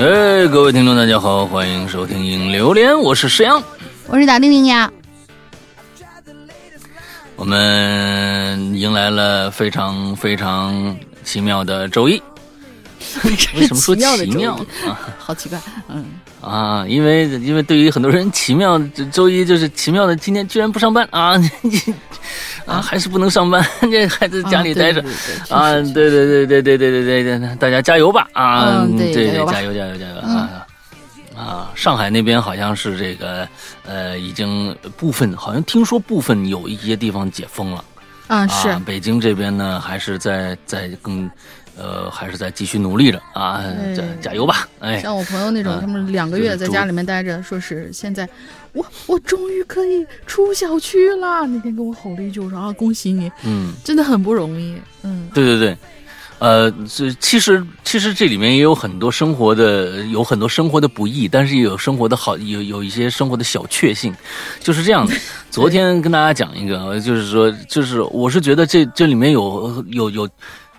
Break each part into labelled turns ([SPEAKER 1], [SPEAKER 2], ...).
[SPEAKER 1] 哎，各位听众，大家好，欢迎收听《影榴莲》，我是石阳，
[SPEAKER 2] 我是打丁丁呀。
[SPEAKER 1] 我们迎来了非常非常奇妙的周一。为什么说奇妙
[SPEAKER 2] 啊？好奇怪，嗯
[SPEAKER 1] 啊，因为因为对于很多人，奇妙周一就是奇妙的，今天居然不上班啊！你 啊，还是不能上班，这还在家里待着啊！对对对对对对对对对，大家加油吧啊！对对，加油加油加油啊！啊，上海那边好像是这个呃，已经部分好像听说部分有一些地方解封了
[SPEAKER 2] 啊，是
[SPEAKER 1] 北京这边呢，还是在在更。呃，还是在继续努力着啊，加加油吧！哎，
[SPEAKER 2] 像我朋友那种，他们两个月在家里面待着，说是现在，我我终于可以出小区了。那天跟我吼了一句，我说啊，恭喜你，
[SPEAKER 1] 嗯，
[SPEAKER 2] 真的很不容易，嗯，
[SPEAKER 1] 对对对，呃，这其实其实这里面也有很多生活的，有很多生活的不易，但是也有生活的好，有有一些生活的小确幸，就是这样的。昨天跟大家讲一个，就是说，就是我是觉得这这里面有有有。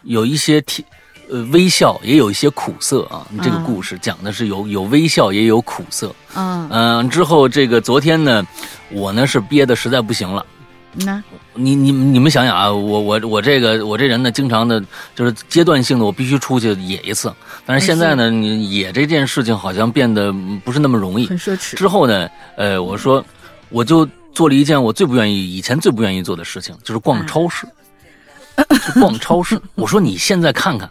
[SPEAKER 1] 有一些甜，呃，微笑也有一些苦涩啊。这个故事讲的是有有微笑也有苦涩。
[SPEAKER 2] 嗯
[SPEAKER 1] 嗯，之后这个昨天呢，我呢是憋的实在不行了。
[SPEAKER 2] 那，
[SPEAKER 1] 你你你们想想啊，我我我这个我这人呢，经常的就是阶段性的，我必须出去野一次。但是现在呢，你野这件事情好像变得不是那么容易，
[SPEAKER 2] 很奢侈。
[SPEAKER 1] 之后呢，呃，我说我就做了一件我最不愿意以前最不愿意做的事情，就是逛超市。逛超市，我说你现在看看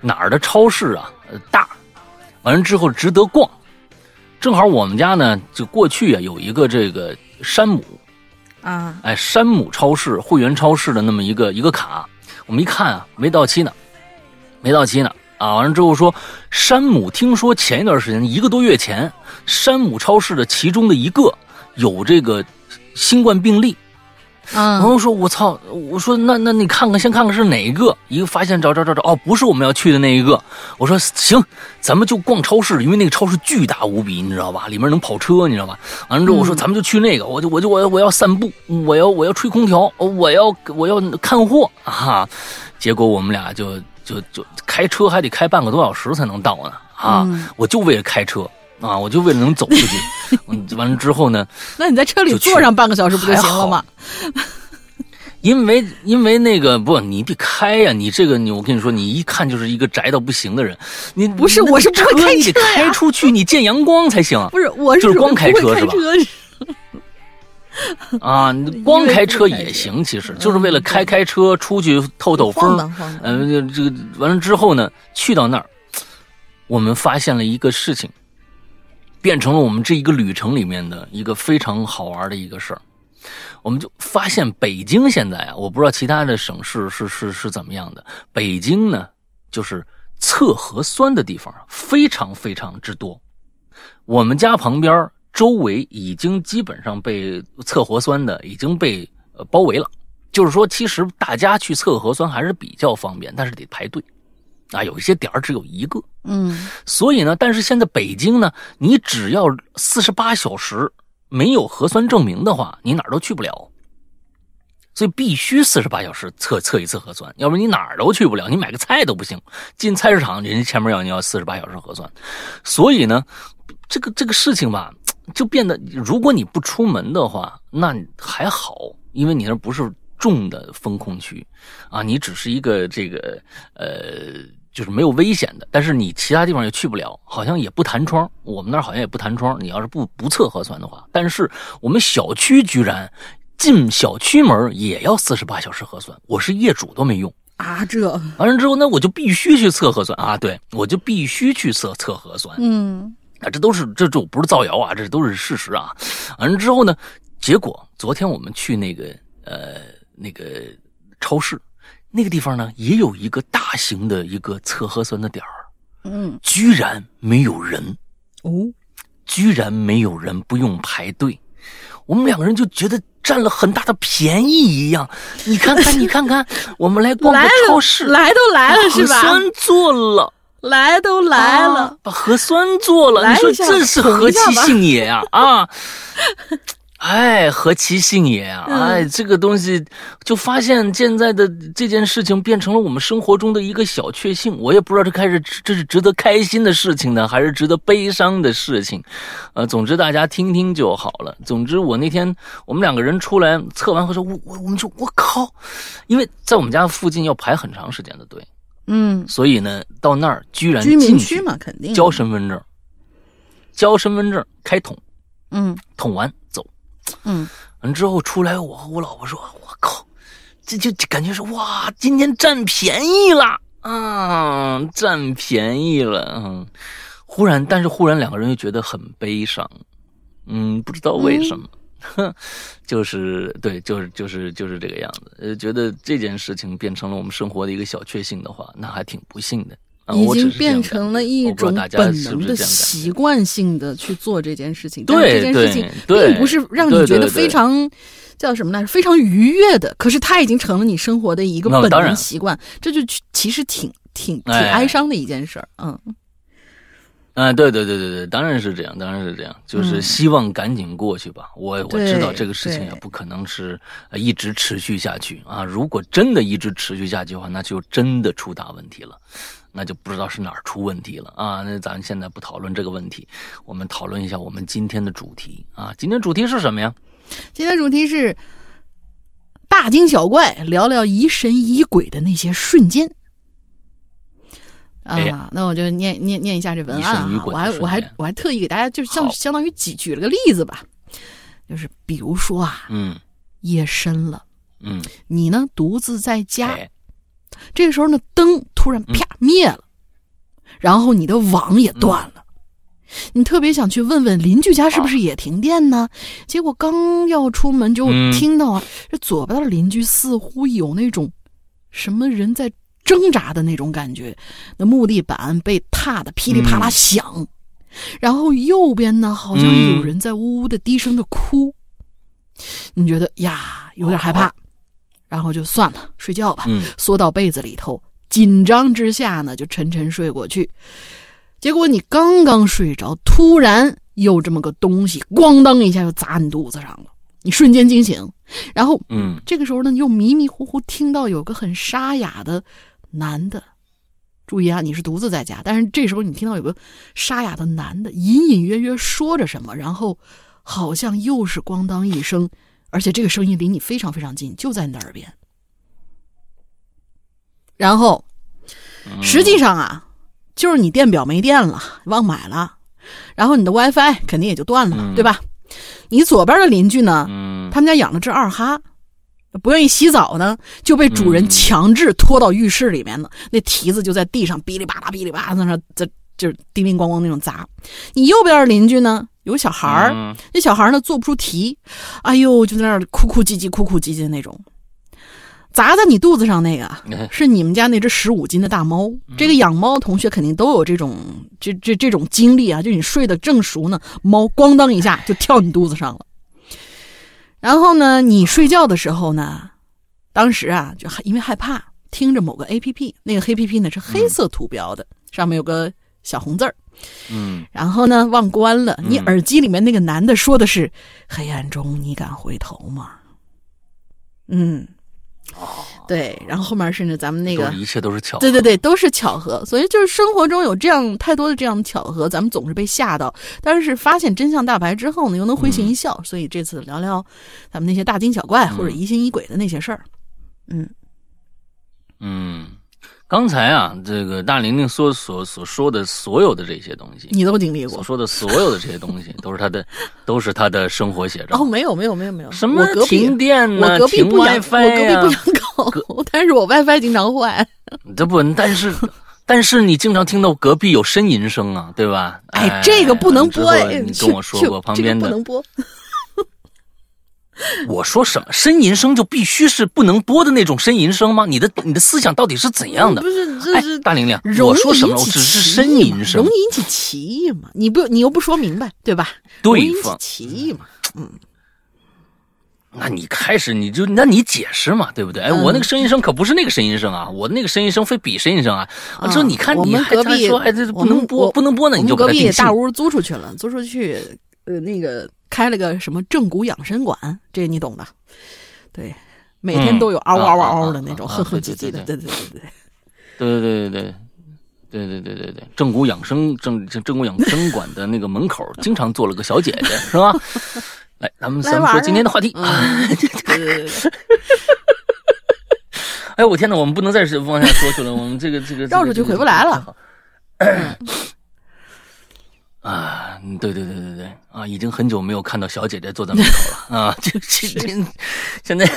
[SPEAKER 1] 哪儿的超市啊，大，完了之后值得逛。正好我们家呢，就过去啊有一个这个山姆，
[SPEAKER 2] 啊，
[SPEAKER 1] 哎，山姆超市会员超市的那么一个一个卡，我们一看啊，没到期呢，没到期呢，啊，完了之后说山姆听说前一段时间一个多月前，山姆超市的其中的一个有这个新冠病例。
[SPEAKER 2] 然
[SPEAKER 1] 后说：“我操！我说那那你看看，先看看是哪一个？一个发现找找找找哦，不是我们要去的那一个。我说行，咱们就逛超市，因为那个超市巨大无比，你知道吧？里面能跑车，你知道吧？完了之后我说咱们就去那个，我就我就我我要散步，我要我要吹空调，我要我要看货啊！结果我们俩就就就开车还得开半个多小时才能到呢啊！我就为了开车。”啊！我就为了能走出去，完了之后呢？
[SPEAKER 2] 那你在车里坐上半个小时不就行了吗？
[SPEAKER 1] 因为因为那个不，你得开呀！你这个你，我跟你说，你一看就是一个宅到不行的人。你
[SPEAKER 2] 不是，我是不会开
[SPEAKER 1] 车开出去，你见阳光才行。
[SPEAKER 2] 不是，我是
[SPEAKER 1] 就是光开
[SPEAKER 2] 车
[SPEAKER 1] 是吧？啊，光开车也行，其实就是为了开开车出去透透风。嗯，这个完了之后呢，去到那儿，我们发现了一个事情。变成了我们这一个旅程里面的一个非常好玩的一个事儿，我们就发现北京现在啊，我不知道其他的省市是是是怎么样的。北京呢，就是测核酸的地方非常非常之多。我们家旁边周围已经基本上被测核酸的已经被呃包围了，就是说，其实大家去测核酸还是比较方便，但是得排队。啊，有一些点儿只有一个，
[SPEAKER 2] 嗯，
[SPEAKER 1] 所以呢，但是现在北京呢，你只要四十八小时没有核酸证明的话，你哪儿都去不了，所以必须四十八小时测测一次核酸，要不然你哪儿都去不了，你买个菜都不行，进菜市场人家前面要你要四十八小时核酸，所以呢，这个这个事情吧，就变得如果你不出门的话，那还好，因为你那不是重的风控区，啊，你只是一个这个呃。就是没有危险的，但是你其他地方也去不了，好像也不弹窗。我们那儿好像也不弹窗。你要是不不测核酸的话，但是我们小区居然进小区门也要四十八小时核酸。我是业主都没用
[SPEAKER 2] 啊！这
[SPEAKER 1] 完了之后，那我就必须去测核酸啊！对，我就必须去测测核酸。
[SPEAKER 2] 嗯，
[SPEAKER 1] 啊，这都是这这不是造谣啊，这都是事实啊！完了之后呢，结果昨天我们去那个呃那个超市。那个地方呢，也有一个大型的一个测核酸的点儿，
[SPEAKER 2] 嗯，
[SPEAKER 1] 居然没有人，
[SPEAKER 2] 哦，
[SPEAKER 1] 居然没有人，不用排队，我们两个人就觉得占了很大的便宜一样。你看看，你看看，我们来逛个超市，
[SPEAKER 2] 来都来了是吧？
[SPEAKER 1] 核酸做了，
[SPEAKER 2] 来都来了，
[SPEAKER 1] 把核酸做了，你说这是何其幸也呀啊！哎，何其幸也啊！哎，这个东西就发现现在的这件事情变成了我们生活中的一个小确幸。我也不知道这开始这是值得开心的事情呢，还是值得悲伤的事情。呃，总之大家听听就好了。总之我那天我们两个人出来测完核酸，我我我们说我靠，因为在我们家附近要排很长时间的队，
[SPEAKER 2] 嗯，
[SPEAKER 1] 所以呢到那儿居然
[SPEAKER 2] 居民区嘛，肯定
[SPEAKER 1] 交身份证，交身份证开桶，
[SPEAKER 2] 嗯，
[SPEAKER 1] 捅完走。
[SPEAKER 2] 嗯，
[SPEAKER 1] 完之后出来，我和我老婆说：“我靠，这就感觉是哇，今天占便宜了啊，占便宜了。”嗯，忽然，但是忽然两个人又觉得很悲伤，嗯，不知道为什么，哼，就是对，就是就是就是这个样子。呃，觉得这件事情变成了我们生活的一个小确幸的话，那还挺不幸的。
[SPEAKER 2] 已经变成了一种本能的习惯性的去做这件事情，但是这件事情并不是让你觉得非常叫什么呢？非常愉悦的。可是它已经成了你生活的一个本能习惯，这就其实挺挺挺哀伤的一件事儿。嗯，
[SPEAKER 1] 啊，对对对对对，当然是这样，当然是这样，就是希望赶紧过去吧。我我知道这个事情也不可能是一直持续下去啊。如果真的一直持续下去的话，那就真的出大问题了。那就不知道是哪儿出问题了啊！那咱现在不讨论这个问题，我们讨论一下我们今天的主题啊。今天主题是什么呀？
[SPEAKER 2] 今天主题是大惊小怪，聊聊疑神疑鬼的那些瞬间。啊，那我就念念念一下这文案啊。我还我还我还特意给大家，就像相当于举举了个例子吧，就是比如说啊，
[SPEAKER 1] 嗯，
[SPEAKER 2] 夜深了，
[SPEAKER 1] 嗯，
[SPEAKER 2] 你呢独自在家。这个时候呢，灯突然啪灭了，然后你的网也断了，你特别想去问问邻居家是不是也停电呢？结果刚要出门就听到啊，这左边的邻居似乎有那种什么人在挣扎的那种感觉，那木地板被踏的噼里啪啦响，然后右边呢好像有人在呜呜的低声的哭，你觉得呀有点害怕。然后就算了，睡觉吧。缩到被子里头，紧张之下呢，就沉沉睡过去。结果你刚刚睡着，突然有这么个东西，咣当一下就砸你肚子上了。你瞬间惊醒，然后，
[SPEAKER 1] 嗯，
[SPEAKER 2] 这个时候呢，又迷迷糊糊听到有个很沙哑的男的。注意啊，你是独自在家，但是这时候你听到有个沙哑的男的隐隐约约说着什么，然后好像又是咣当一声。而且这个声音离你非常非常近，就在你的耳边。然后，实际上啊，就是你电表没电了，忘买了，然后你的 WiFi 肯定也就断了，对吧？你左边的邻居呢，他们家养了只二哈，不愿意洗澡呢，就被主人强制拖到浴室里面了。那蹄子就在地上哔哩吧啦、哔哩吧啦在那，在就是叮叮咣咣那种砸。你右边的邻居呢？有小孩儿，那小孩儿呢做不出题，哎呦，就在那儿哭哭唧唧、哭哭唧唧的那种。砸在你肚子上那个 是你们家那只十五斤的大猫。这个养猫同学肯定都有这种这这这种经历啊，就你睡得正熟呢，猫咣当一下就跳你肚子上了。然后呢，你睡觉的时候呢，当时啊就因为害怕，听着某个 A P P，那个 A P P 呢是黑色图标的，上面有个小红字儿。
[SPEAKER 1] 嗯，
[SPEAKER 2] 然后呢，忘关了。你耳机里面那个男的说的是：“黑暗中你敢回头吗？”嗯，
[SPEAKER 1] 哦，
[SPEAKER 2] 对。然后后面甚至咱们那个
[SPEAKER 1] 一切都是巧合，
[SPEAKER 2] 对对对，都是巧合。所以就是生活中有这样太多的这样的巧合，咱们总是被吓到。但是发现真相大白之后呢，又能会心一笑。所以这次聊聊咱们那些大惊小怪或者疑心疑鬼的那些事儿。嗯
[SPEAKER 1] 嗯。刚才啊，这个大玲玲所所所说的所有的这些东西，
[SPEAKER 2] 你都经历过。
[SPEAKER 1] 所说的所有的这些东西，都是他的，都是他的生活写照。
[SPEAKER 2] 哦，没有没有没有没有，
[SPEAKER 1] 什么停电
[SPEAKER 2] 呢？我隔壁不养，我隔壁不养
[SPEAKER 1] 狗，
[SPEAKER 2] 但是我 WiFi 经常坏。
[SPEAKER 1] 这不，但是 但是你经常听到隔壁有呻吟声啊，对吧？
[SPEAKER 2] 哎，这个不能播。
[SPEAKER 1] 你跟我说过，旁边的
[SPEAKER 2] 不能播。
[SPEAKER 1] 我说什么呻吟声就必须是不能播的那种呻吟声吗？你的你的思想到底是怎样的？
[SPEAKER 2] 不是，这是
[SPEAKER 1] 大玲玲，我说什么？我只是呻吟声，
[SPEAKER 2] 容易引起歧义嘛？你不，你又不说明白，对吧？
[SPEAKER 1] 对
[SPEAKER 2] 方歧义嘛？嗯，
[SPEAKER 1] 那你开始你就那你解释嘛，对不对？哎，我那个呻吟声可不是那个呻吟声啊，我那个呻吟声非比呻吟声啊！我说你看，
[SPEAKER 2] 你们隔壁
[SPEAKER 1] 说还这不能播，不能播呢，你就
[SPEAKER 2] 隔壁大屋租出去了，租出去。呃，那个开了个什么正骨养生馆，这你懂的。对，每天都有嗷嗷嗷嗷的那种，哼哼唧唧的。对对对对对，
[SPEAKER 1] 对对对对对。对对对正骨养生正正正骨养生馆的那个门口，经常坐了个小姐姐，是吧？来，咱们咱们说今天的话题。哎，我天哪，我们不能再往下说去了，我们这个这个
[SPEAKER 2] 绕出去回不来了。
[SPEAKER 1] 啊，对对对对对啊，已经很久没有看到小姐姐坐在门口了啊，就现在。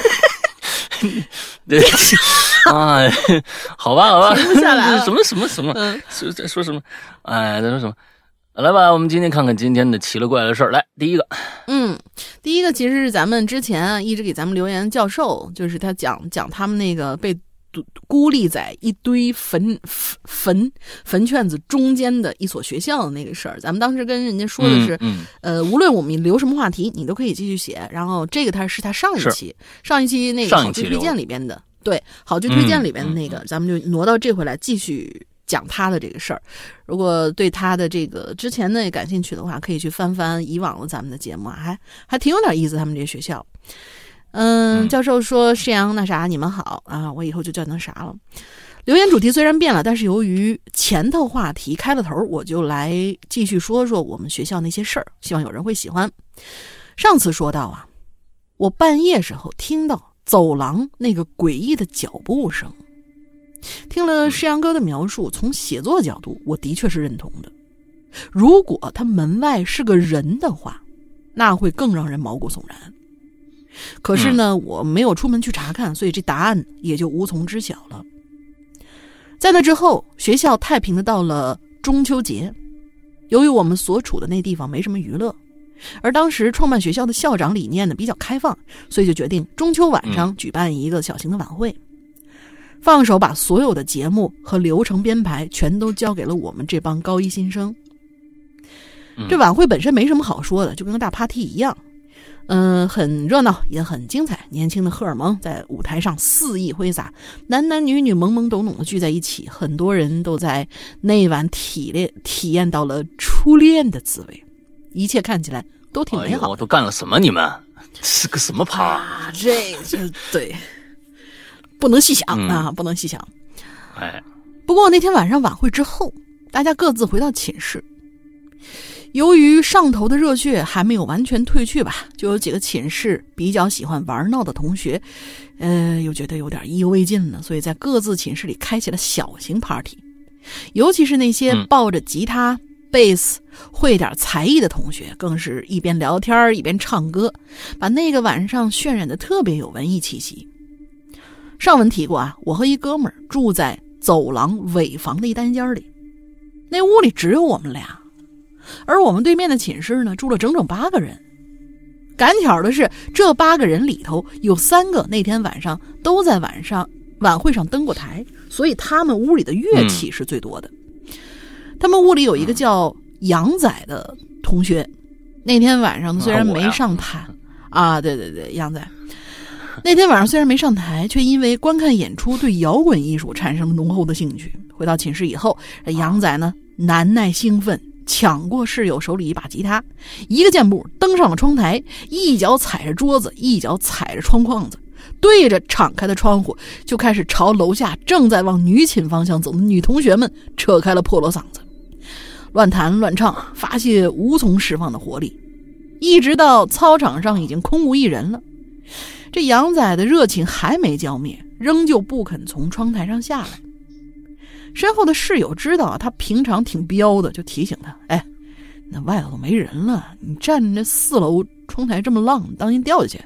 [SPEAKER 1] 对 啊，好吧，好吧，
[SPEAKER 2] 停不下来
[SPEAKER 1] 什么什么什么？说在说什么？哎，在说什么？来吧，我们今天看看今天的奇了怪的事儿。来，第一个，
[SPEAKER 2] 嗯，第一个其实是咱们之前啊一直给咱们留言教授，就是他讲讲他们那个被。孤立在一堆坟坟坟圈子中间的一所学校的那个事儿，咱们当时跟人家说的是，呃，无论我们留什么话题，你都可以继续写。然后这个他是他上一期上一期那个好剧推荐里边的，对，好剧推荐里边的那个，咱们就挪到这回来继续讲他的这个事儿。如果对他的这个之前的感兴趣的话，可以去翻翻以往的咱们的节目啊，还还挺有点意思。他们这个学校。嗯，教授说：“世阳，那啥，你们好啊，我以后就叫那啥了。”留言主题虽然变了，但是由于前头话题开了头，我就来继续说说我们学校那些事儿，希望有人会喜欢。上次说到啊，我半夜时候听到走廊那个诡异的脚步声，听了世阳哥的描述，从写作角度，我的确是认同的。如果他门外是个人的话，那会更让人毛骨悚然。可是呢，我没有出门去查看，所以这答案也就无从知晓了。在那之后，学校太平的到了中秋节。由于我们所处的那地方没什么娱乐，而当时创办学校的校长理念呢比较开放，所以就决定中秋晚上举办一个小型的晚会，放手把所有的节目和流程编排全都交给了我们这帮高一新生。这晚会本身没什么好说的，就跟个大 party 一样。嗯，很热闹，也很精彩。年轻的荷尔蒙在舞台上肆意挥洒，男男女女懵懵懂懂的聚在一起，很多人都在那晚体验体验到了初恋的滋味，一切看起来都挺美好。
[SPEAKER 1] 我都干了什么？你们是个什么趴？
[SPEAKER 2] 啊？这这对，不能细想啊，不能细想。
[SPEAKER 1] 哎，
[SPEAKER 2] 不过那天晚上晚会之后，大家各自回到寝室。由于上头的热血还没有完全褪去吧，就有几个寝室比较喜欢玩闹的同学，呃，又觉得有点意犹未尽了，所以在各自寝室里开启了小型 party。尤其是那些抱着吉他、贝斯、会点才艺的同学，更是一边聊天一边唱歌，把那个晚上渲染的特别有文艺气息。上文提过啊，我和一哥们儿住在走廊尾房的一单间里，那屋里只有我们俩。而我们对面的寝室呢，住了整整八个人。赶巧的是，这八个人里头有三个那天晚上都在晚上晚会上登过台，所以他们屋里的乐器是最多的。他们屋里有一个叫杨仔的同学，那天晚上虽然没上台啊，对对对，杨仔那天晚上虽然没上台，却因为观看演出对摇滚艺术产生了浓厚的兴趣。回到寝室以后，杨仔呢难耐兴奋。抢过室友手里一把吉他，一个箭步登上了窗台，一脚踩着桌子，一脚踩着窗框子，对着敞开的窗户就开始朝楼下正在往女寝方向走的女同学们扯开了破锣嗓子，乱弹乱唱，发泄无从释放的活力，一直到操场上已经空无一人了，这杨仔的热情还没浇灭，仍旧不肯从窗台上下来。身后的室友知道他平常挺彪的，就提醒他：“哎，那外头都没人了，你站着四楼窗台这么浪，当心掉下去。”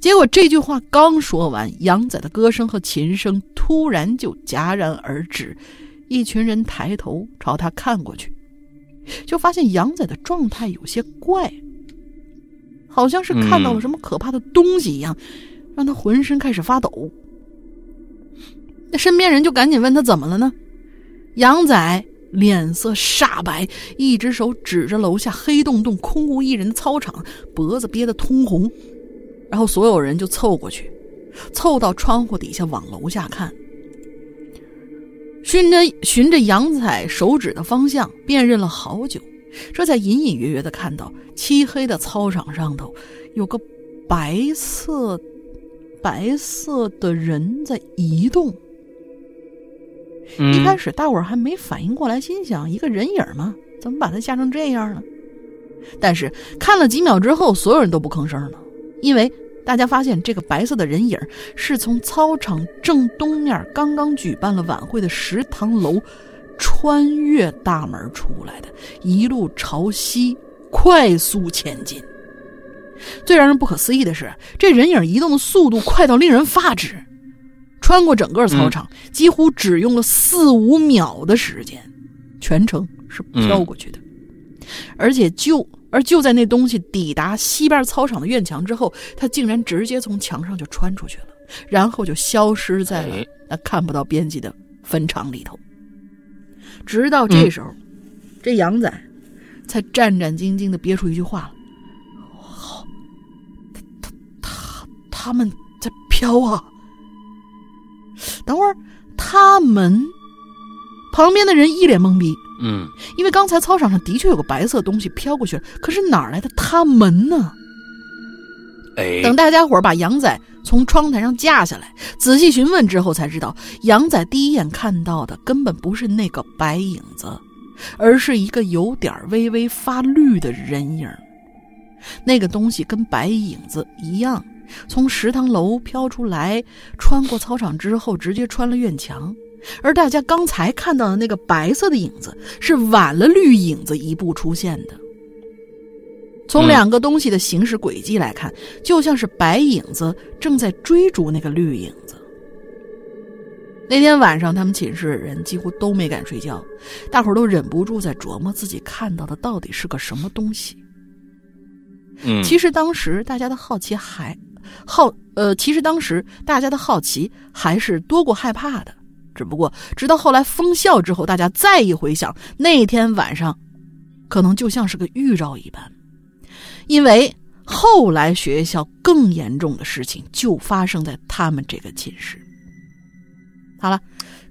[SPEAKER 2] 结果这句话刚说完，杨仔的歌声和琴声突然就戛然而止，一群人抬头朝他看过去，就发现杨仔的状态有些怪，好像是看到了什么可怕的东西一样，让他浑身开始发抖。那身边人就赶紧问他怎么了呢？杨仔脸色煞白，一只手指着楼下黑洞洞、空无一人的操场，脖子憋得通红。然后所有人就凑过去，凑到窗户底下往楼下看，循着循着杨仔手指的方向辨认了好久，这才隐隐约约的看到漆黑的操场上头有个白色白色的人在移动。一开始大伙儿还没反应过来，心想一个人影吗？怎么把他吓成这样了？但是看了几秒之后，所有人都不吭声了，因为大家发现这个白色的人影是从操场正东面刚刚举办了晚会的食堂楼穿越大门出来的，一路朝西快速前进。最让人不可思议的是，这人影移动的速度快到令人发指。穿过整个操场，几乎只用了四五秒的时间，全程是飘过去的。而且就而就在那东西抵达西边操场的院墙之后，它竟然直接从墙上就穿出去了，然后就消失在了那看不到边际的坟场里头。直到这时候，这杨仔才战战兢兢的憋出一句话了：“好，他他他他们在飘啊！”等会儿，他们旁边的人一脸懵逼。
[SPEAKER 1] 嗯，
[SPEAKER 2] 因为刚才操场上的确有个白色东西飘过去了，可是哪来的他们呢？
[SPEAKER 1] 哎，
[SPEAKER 2] 等大家伙把杨仔从窗台上架下来，仔细询问之后，才知道杨仔第一眼看到的根本不是那个白影子，而是一个有点微微发绿的人影。那个东西跟白影子一样。从食堂楼飘出来，穿过操场之后，直接穿了院墙。而大家刚才看到的那个白色的影子，是晚了绿影子一步出现的。从两个东西的行驶轨迹来看，就像是白影子正在追逐那个绿影子。那天晚上，他们寝室的人几乎都没敢睡觉，大伙儿都忍不住在琢磨自己看到的到底是个什么东西。
[SPEAKER 1] 嗯，
[SPEAKER 2] 其实当时大家的好奇还。好，呃，其实当时大家的好奇还是多过害怕的，只不过直到后来封校之后，大家再一回想那天晚上，可能就像是个预兆一般，因为后来学校更严重的事情就发生在他们这个寝室。好了。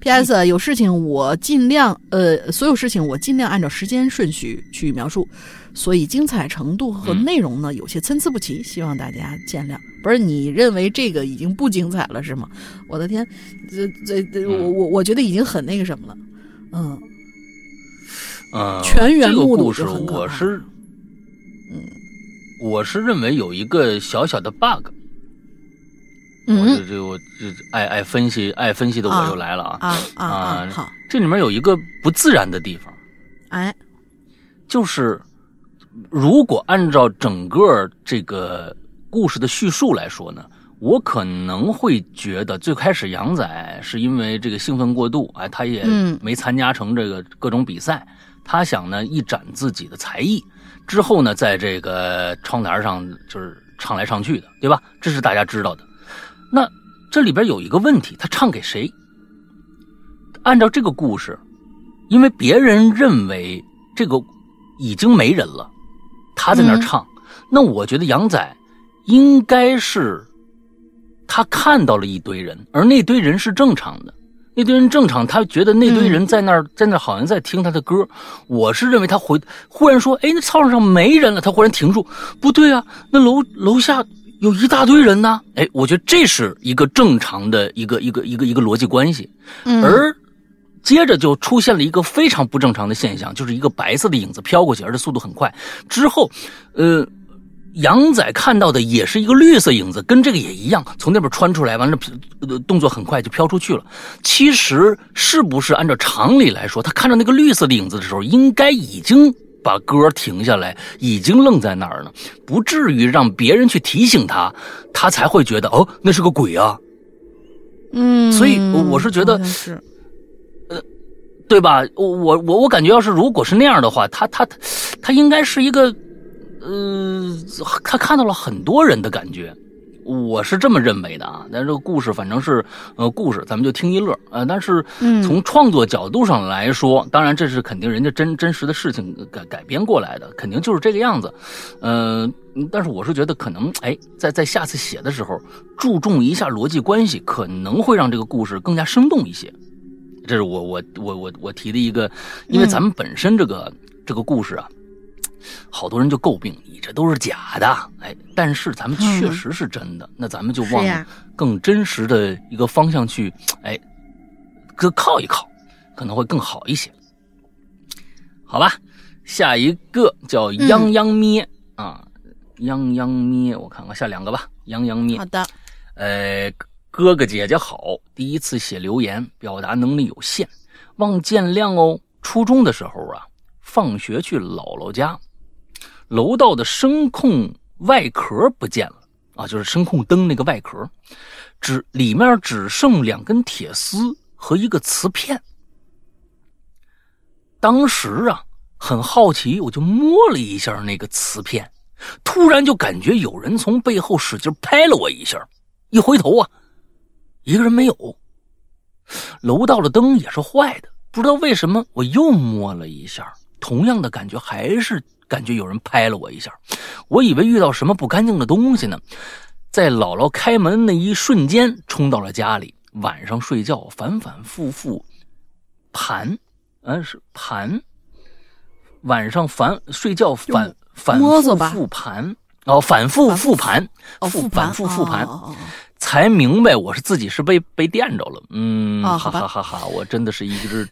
[SPEAKER 2] P.S. 有事情我尽量呃，所有事情我尽量按照时间顺序去描述，所以精彩程度和内容呢有些参差不齐，希望大家见谅。不是你认为这个已经不精彩了是吗？我的天，这这这我我我觉得已经很那个什么了，嗯，
[SPEAKER 1] 嗯，
[SPEAKER 2] 全员目
[SPEAKER 1] 睹是很我是，
[SPEAKER 2] 嗯，
[SPEAKER 1] 我是认为有一个小小的 bug。
[SPEAKER 2] 我
[SPEAKER 1] 这这我这爱爱分析爱分析的我又来了
[SPEAKER 2] 啊
[SPEAKER 1] 啊
[SPEAKER 2] 啊！好，
[SPEAKER 1] 这里面有一个不自然的地方，
[SPEAKER 2] 哎，
[SPEAKER 1] 就是如果按照整个这个故事的叙述来说呢，我可能会觉得最开始杨仔是因为这个兴奋过度，哎，他也没参加成这个各种比赛，他想呢一展自己的才艺，之后呢在这个窗台上就是唱来唱去的，对吧？这是大家知道的。那这里边有一个问题，他唱给谁？按照这个故事，因为别人认为这个已经没人了，他在那唱。那我觉得杨仔应该是他看到了一堆人，而那堆人是正常的，那堆人正常，他觉得那堆人在那儿在那好像在听他的歌。我是认为他回忽然说：“哎，那操场上没人了。”他忽然停住，不对啊，那楼楼下。有一大堆人呢，哎，我觉得这是一个正常的一个一个一个一个逻辑关系，而接着就出现了一个非常不正常的现象，就是一个白色的影子飘过去，而且速度很快。之后，呃，杨仔看到的也是一个绿色影子，跟这个也一样，从那边穿出来，完了，动作很快就飘出去了。其实，是不是按照常理来说，他看到那个绿色的影子的时候，应该已经。把歌停下来，已经愣在那儿了，不至于让别人去提醒他，他才会觉得哦，那是个鬼啊。
[SPEAKER 2] 嗯，
[SPEAKER 1] 所以我是觉得
[SPEAKER 2] 是，
[SPEAKER 1] 呃，对吧？我我我我感觉，要是如果是那样的话，他他他他应该是一个，呃，他看到了很多人的感觉。我是这么认为的啊，但这个故事反正是呃故事，咱们就听一乐呃，但是从创作角度上来说，当然这是肯定人家真真实的事情改改编过来的，肯定就是这个样子。嗯，但是我是觉得可能哎，在在下次写的时候注重一下逻辑关系，可能会让这个故事更加生动一些。这是我我我我我提的一个，因为咱们本身这个这个故事啊，好多人就诟病你这都是假的，哎，但是咱们确实是真的，那咱们就往更真实的一个方向去，哎，搁靠一靠，可能会更好一些，好吧？下一个叫泱泱咩啊，泱泱咩，我看看下两个吧，泱泱咩，
[SPEAKER 2] 好的，
[SPEAKER 1] 呃，哥哥姐姐好，第一次写留言，表达能力有限，望见谅哦。初中的时候啊，放学去姥姥家，楼道的声控外壳不见了啊，就是声控灯那个外壳，只里面只剩两根铁丝和一个磁片。当时啊，很好奇，我就摸了一下那个磁片，突然就感觉有人从背后使劲拍了我一下，一回头啊，一个人没有，楼道的灯也是坏的。不知道为什么，我又摸了一下，同样的感觉，还是感觉有人拍了我一下。我以为遇到什么不干净的东西呢，在姥姥开门那一瞬间，冲到了家里。晚上睡觉，反反复复盘，嗯，是盘。晚上反睡觉反反复复盘，哦，反复复盘，复反复复盘。才明白我是自己是被被电着了，嗯，哈哈哈哈！我真的是一只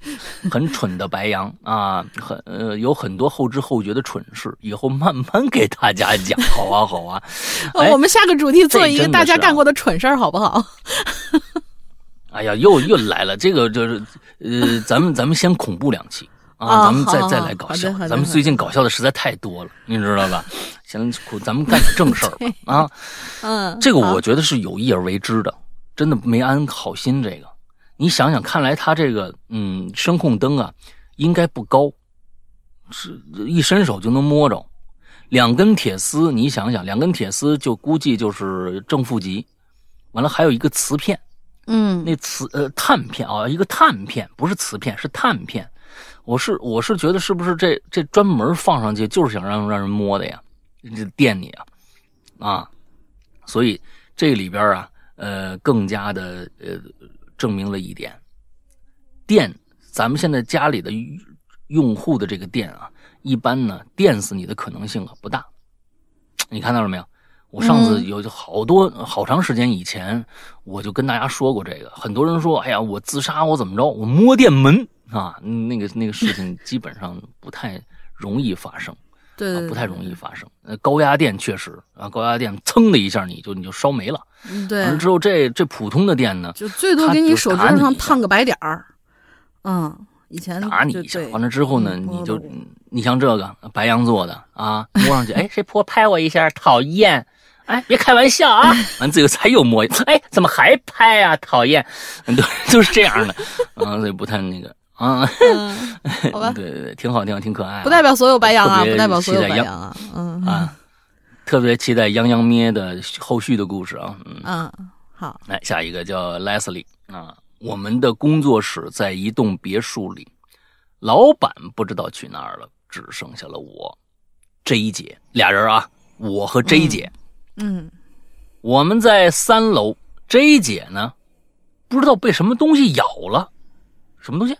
[SPEAKER 1] 很蠢的白羊啊，很呃有很多后知后觉的蠢事，以后慢慢给大家讲，好啊好啊。
[SPEAKER 2] 我们下个主题做一个大家干过的蠢事儿，好不好？
[SPEAKER 1] 哎呀，又又来了，这个就是呃，咱们咱们先恐怖两期。啊，咱们再再来搞笑。咱们最近搞笑的实在太多了，你知道吧？行，咱们干点正事儿吧。啊，
[SPEAKER 2] 嗯，
[SPEAKER 1] 这个我觉得是有意而为之的，真的没安好心。这个，你想想，看来他这个嗯声控灯啊，应该不高，是一伸手就能摸着。两根铁丝，你想想，两根铁丝就估计就是正负极。完了，还有一个磁片，
[SPEAKER 2] 嗯，
[SPEAKER 1] 那磁呃碳片啊，一个碳片，不是磁片，是碳片。我是我是觉得是不是这这专门放上去就是想让让人摸的呀，这电你啊，啊，所以这里边啊呃更加的呃证明了一点，电咱们现在家里的用户的这个电啊，一般呢电死你的可能性啊不大，你看到了没有？我上次有好多好长时间以前我就跟大家说过这个，很多人说哎呀我自杀我怎么着我摸电门。啊，那个那个事情基本上不太容易发生，
[SPEAKER 2] 对，
[SPEAKER 1] 不太容易发生。呃，高压电确实啊，高压电噌的一下你就你就烧没了。
[SPEAKER 2] 对，
[SPEAKER 1] 完了之后这这普通的电呢，
[SPEAKER 2] 就最多给
[SPEAKER 1] 你
[SPEAKER 2] 手指上烫个白点儿。嗯，以前
[SPEAKER 1] 打你一下，完了之后呢，你就你像这个白羊座的啊，摸上去，哎，谁泼拍我一下，讨厌。哎，别开玩笑啊！完最后才又摸，哎，怎么还拍啊？讨厌，对，就是这样的，嗯，所以不太那个。啊，
[SPEAKER 2] 好吧，
[SPEAKER 1] 对对对，挺好，挺好，挺可爱。
[SPEAKER 2] 不代表所有白羊啊，不代表所有白羊啊，嗯。
[SPEAKER 1] 啊，特别期待泱泱咩的后续的故事啊，
[SPEAKER 2] 嗯。嗯，好，
[SPEAKER 1] 来下一个叫 Leslie 啊，我们的工作室在一栋别墅里，老板不知道去哪儿了，只剩下了我，J 姐俩人啊，我和 J 姐，
[SPEAKER 2] 嗯，
[SPEAKER 1] 我们在三楼，J 姐呢，不知道被什么东西咬了，什么东西？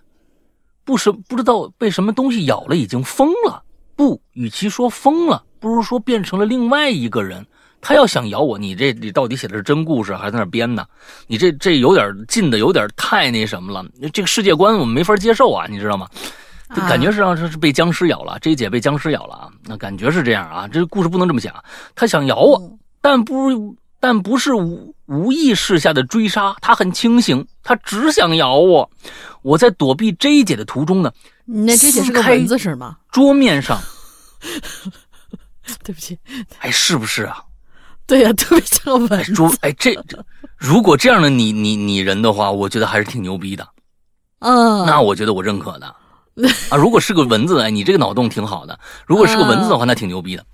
[SPEAKER 1] 不是不知道被什么东西咬了，已经疯了。不，与其说疯了，不如说变成了另外一个人。他要想咬我，你这你到底写的是真故事还是在那编呢？你这这有点近的，有点太那什么了。这个世界观我们没法接受啊，你知道吗？就感觉是让是被僵尸咬了这一姐被僵尸咬了啊，那感觉是这样啊。这个故事不能这么讲，他想咬我，但不但不是无无意识下的追杀，他很清醒，他只想咬我。我在躲避 J 姐的途中呢，
[SPEAKER 2] 那 J 姐是个蚊子是吗？
[SPEAKER 1] 桌面上，
[SPEAKER 2] 对不起，
[SPEAKER 1] 哎，是不是啊？
[SPEAKER 2] 对呀，特别像蚊子。
[SPEAKER 1] 桌，哎，这如果这样的你你你人的话，我觉得还是挺牛逼的。
[SPEAKER 2] 嗯，
[SPEAKER 1] 那我觉得我认可的啊。如果是个蚊子，哎，你这个脑洞挺好的。如果是个蚊子的话，那挺牛逼的。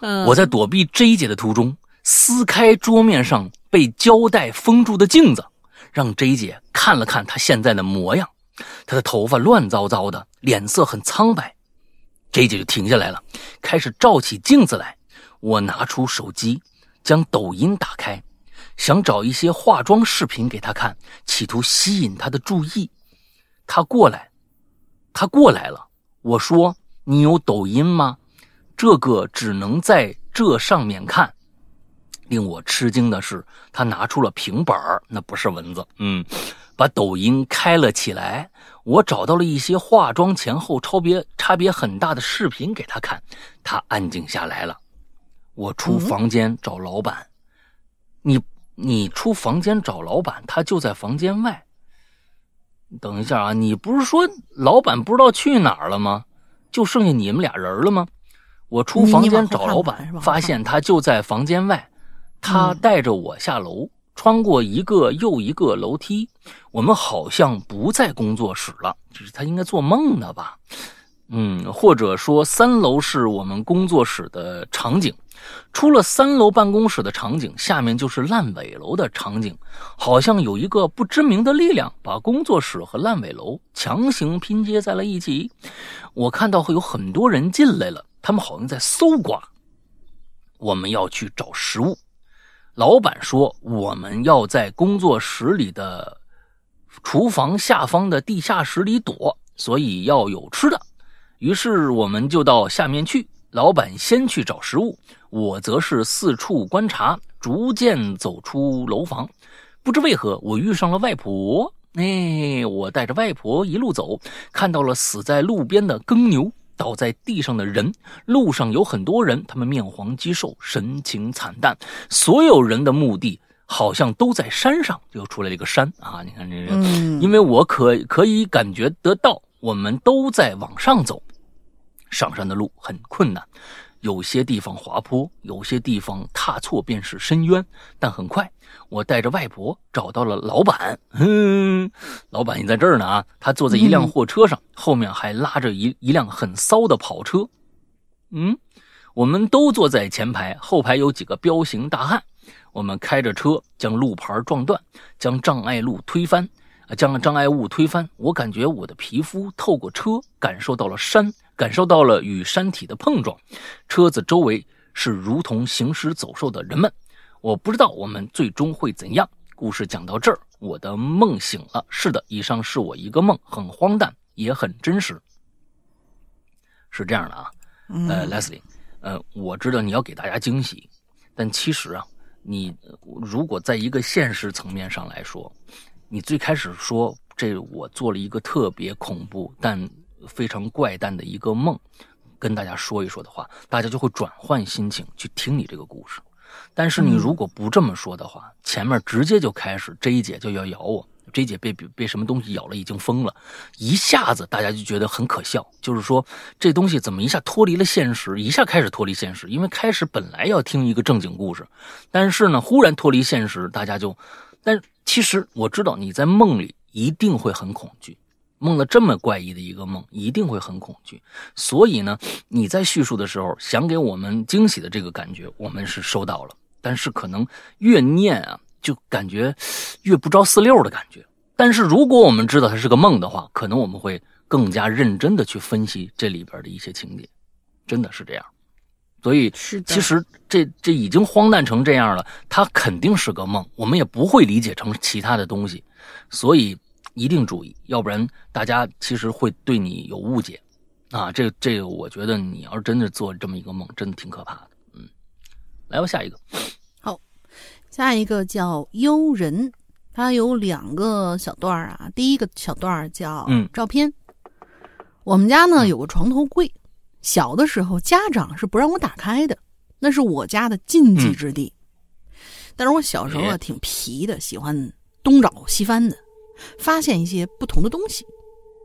[SPEAKER 2] 嗯，
[SPEAKER 1] 我在躲避 J 姐的途中，撕开桌面上被胶带封住的镜子。让 J 姐看了看她现在的模样，她的头发乱糟糟的，脸色很苍白。J 姐就停下来了，开始照起镜子来。我拿出手机，将抖音打开，想找一些化妆视频给她看，企图吸引她的注意。她过来，她过来了。我说：“你有抖音吗这个只能在这上面看。令我吃惊的是，他拿出了平板那不是蚊子，嗯，把抖音开了起来。我找到了一些化妆前后超别差别很大的视频给他看，他安静下来了。我出房间找老板，你你出房间找老板，他就在房间外。等一下啊，你不是说老板不知道去哪儿了吗？就剩下你们俩人了吗？我出房间找老板，发现他就在房间外。他带着我下楼，穿过一个又一个楼梯。我们好像不在工作室了，就是他应该做梦呢吧？嗯，或者说三楼是我们工作室的场景。出了三楼办公室的场景，下面就是烂尾楼的场景。好像有一个不知名的力量把工作室和烂尾楼强行拼接在了一起。我看到会有很多人进来了，他们好像在搜刮。我们要去找食物。老板说我们要在工作室里的厨房下方的地下室里躲，所以要有吃的。于是我们就到下面去。老板先去找食物，我则是四处观察，逐渐走出楼房。不知为何，我遇上了外婆。哎，我带着外婆一路走，看到了死在路边的耕牛，倒在地上的人。路上有很多人，他们面黄肌瘦，神情惨淡。所有人的目的好像都在山上，又出来了一个山啊！你看这个，因为我可可以感觉得到，我们都在往上走。上山的路很困难，有些地方滑坡，有些地方踏错便是深渊。但很快，我带着外婆找到了老板。嗯，老板也在这儿呢啊！他坐在一辆货车上，后面还拉着一一辆很骚的跑车。嗯，我们都坐在前排，后排有几个彪形大汉。我们开着车，将路牌撞断，将障碍路推翻，将障碍物推翻。我感觉我的皮肤透过车感受到了山。感受到了与山体的碰撞，车子周围是如同行尸走兽的人们。我不知道我们最终会怎样。故事讲到这儿，我的梦醒了。是的，以上是我一个梦，很荒诞，也很真实。是这样的啊，呃，Leslie，呃，我知道你要给大家惊喜，但其实啊，你如果在一个现实层面上来说，你最开始说这我做了一个特别恐怖，但。非常怪诞的一个梦，跟大家说一说的话，大家就会转换心情去听你这个故事。但是你如果不这么说的话，前面直接就开始 J 姐就要咬我，J 姐被被什么东西咬了，已经疯了，一下子大家就觉得很可笑。就是说这东西怎么一下脱离了现实，一下开始脱离现实？因为开始本来要听一个正经故事，但是呢，忽然脱离现实，大家就……但其实我知道你在梦里一定会很恐惧。梦了这么怪异的一个梦，一定会很恐惧。所以呢，你在叙述的时候，想给我们惊喜的这个感觉，我们是收到了。但是可能越念啊，就感觉越不着四六的感觉。但是如果我们知道它是个梦的话，可能我们会更加认真的去分析这里边的一些情节，真的是这样。所以，其实这这已经荒诞成这样了，它肯定是个梦，我们也不会理解成其他的东西。所以。一定注意，要不然大家其实会对你有误解，啊，这这个我觉得你要是真的做这么一个梦，真的挺可怕的。嗯，来吧，下一个。
[SPEAKER 2] 好，下一个叫幽人，他有两个小段儿啊。第一个小段儿叫照片。我们家呢有个床头柜，小的时候家长是不让我打开的，那是我家的禁忌之地。但是我小时候啊挺皮的，喜欢东找西翻的。发现一些不同的东西，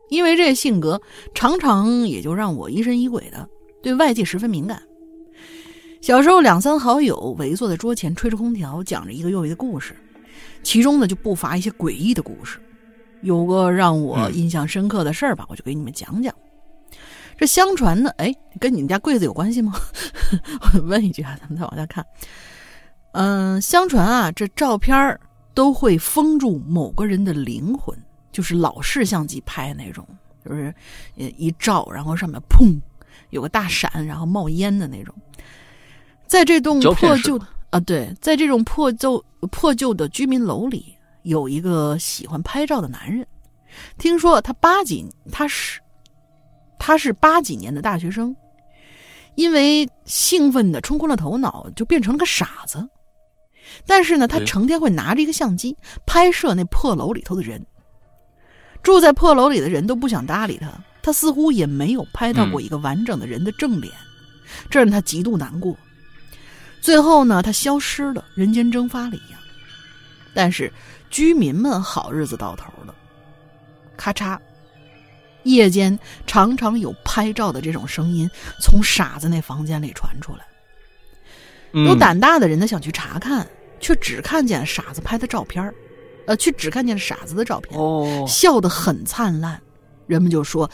[SPEAKER 2] 因为这个性格，常常也就让我疑神疑鬼的，对外界十分敏感。小时候，两三好友围坐在桌前，吹着空调，讲着一个又一个故事，其中呢就不乏一些诡异的故事。有个让我印象深刻的事儿吧，我就给你们讲讲。这相传呢，哎，跟你们家柜子有关系吗？我问一句啊，咱们再往下看。嗯，相传啊，这照片儿。都会封住某个人的灵魂，就是老式相机拍那种，就是一照，然后上面砰有个大闪，然后冒烟的那种。在这栋破旧的啊，对，在这种破旧破旧的居民楼里，有一个喜欢拍照的男人。听说他八几，他是他是八几年的大学生。因为兴奋的冲昏了头脑，就变成了个傻子。但是呢，他成天会拿着一个相机拍摄那破楼里头的人。住在破楼里的人都不想搭理他，他似乎也没有拍到过一个完整的人的正脸，这让他极度难过。最后呢，他消失了，人间蒸发了一样。但是居民们好日子到头了，咔嚓，夜间常常有拍照的这种声音从傻子那房间里传出来。有胆大的人呢想去查看，却只看见傻子拍的照片呃，却只看见傻子的照片，笑得很灿烂。人们就说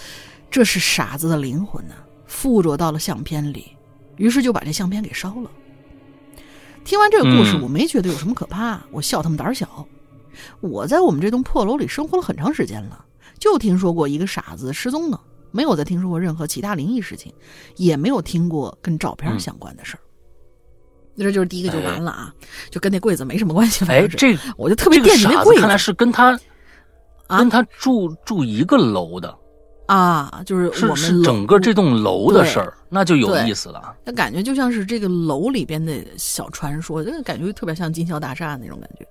[SPEAKER 2] 这是傻子的灵魂呢，附着到了相片里，于是就把这相片给烧了。听完这个故事，我没觉得有什么可怕，我笑他们胆小。我在我们这栋破楼里生活了很长时间了，就听说过一个傻子失踪了，没有再听说过任何其他灵异事情，也没有听过跟照片相关的事儿。那这就是第一个就完了啊，就跟那柜子没什么关系。
[SPEAKER 1] 哎，这
[SPEAKER 2] 我就特别惦记那柜子，
[SPEAKER 1] 看来是跟他跟他住住一个楼的。
[SPEAKER 2] 啊，就是我们
[SPEAKER 1] 整个这栋楼的事儿，那就有意思了。
[SPEAKER 2] 那感觉就像是这个楼里边的小传说，这个感觉特别像金宵大厦那种感觉。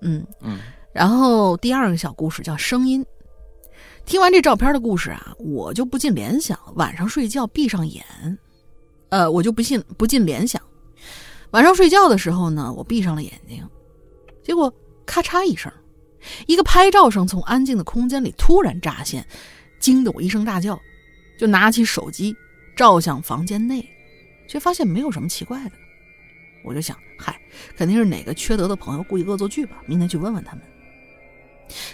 [SPEAKER 2] 嗯嗯。然后第二个小故事叫声音。听完这照片的故事啊，我就不禁联想，晚上睡觉闭上眼，呃，我就不信不禁联想，晚上睡觉的时候呢，我闭上了眼睛，结果咔嚓一声，一个拍照声从安静的空间里突然乍现。惊得我一声大叫，就拿起手机照向房间内，却发现没有什么奇怪的。我就想，嗨，肯定是哪个缺德的朋友故意恶作剧吧？明天去问问他们。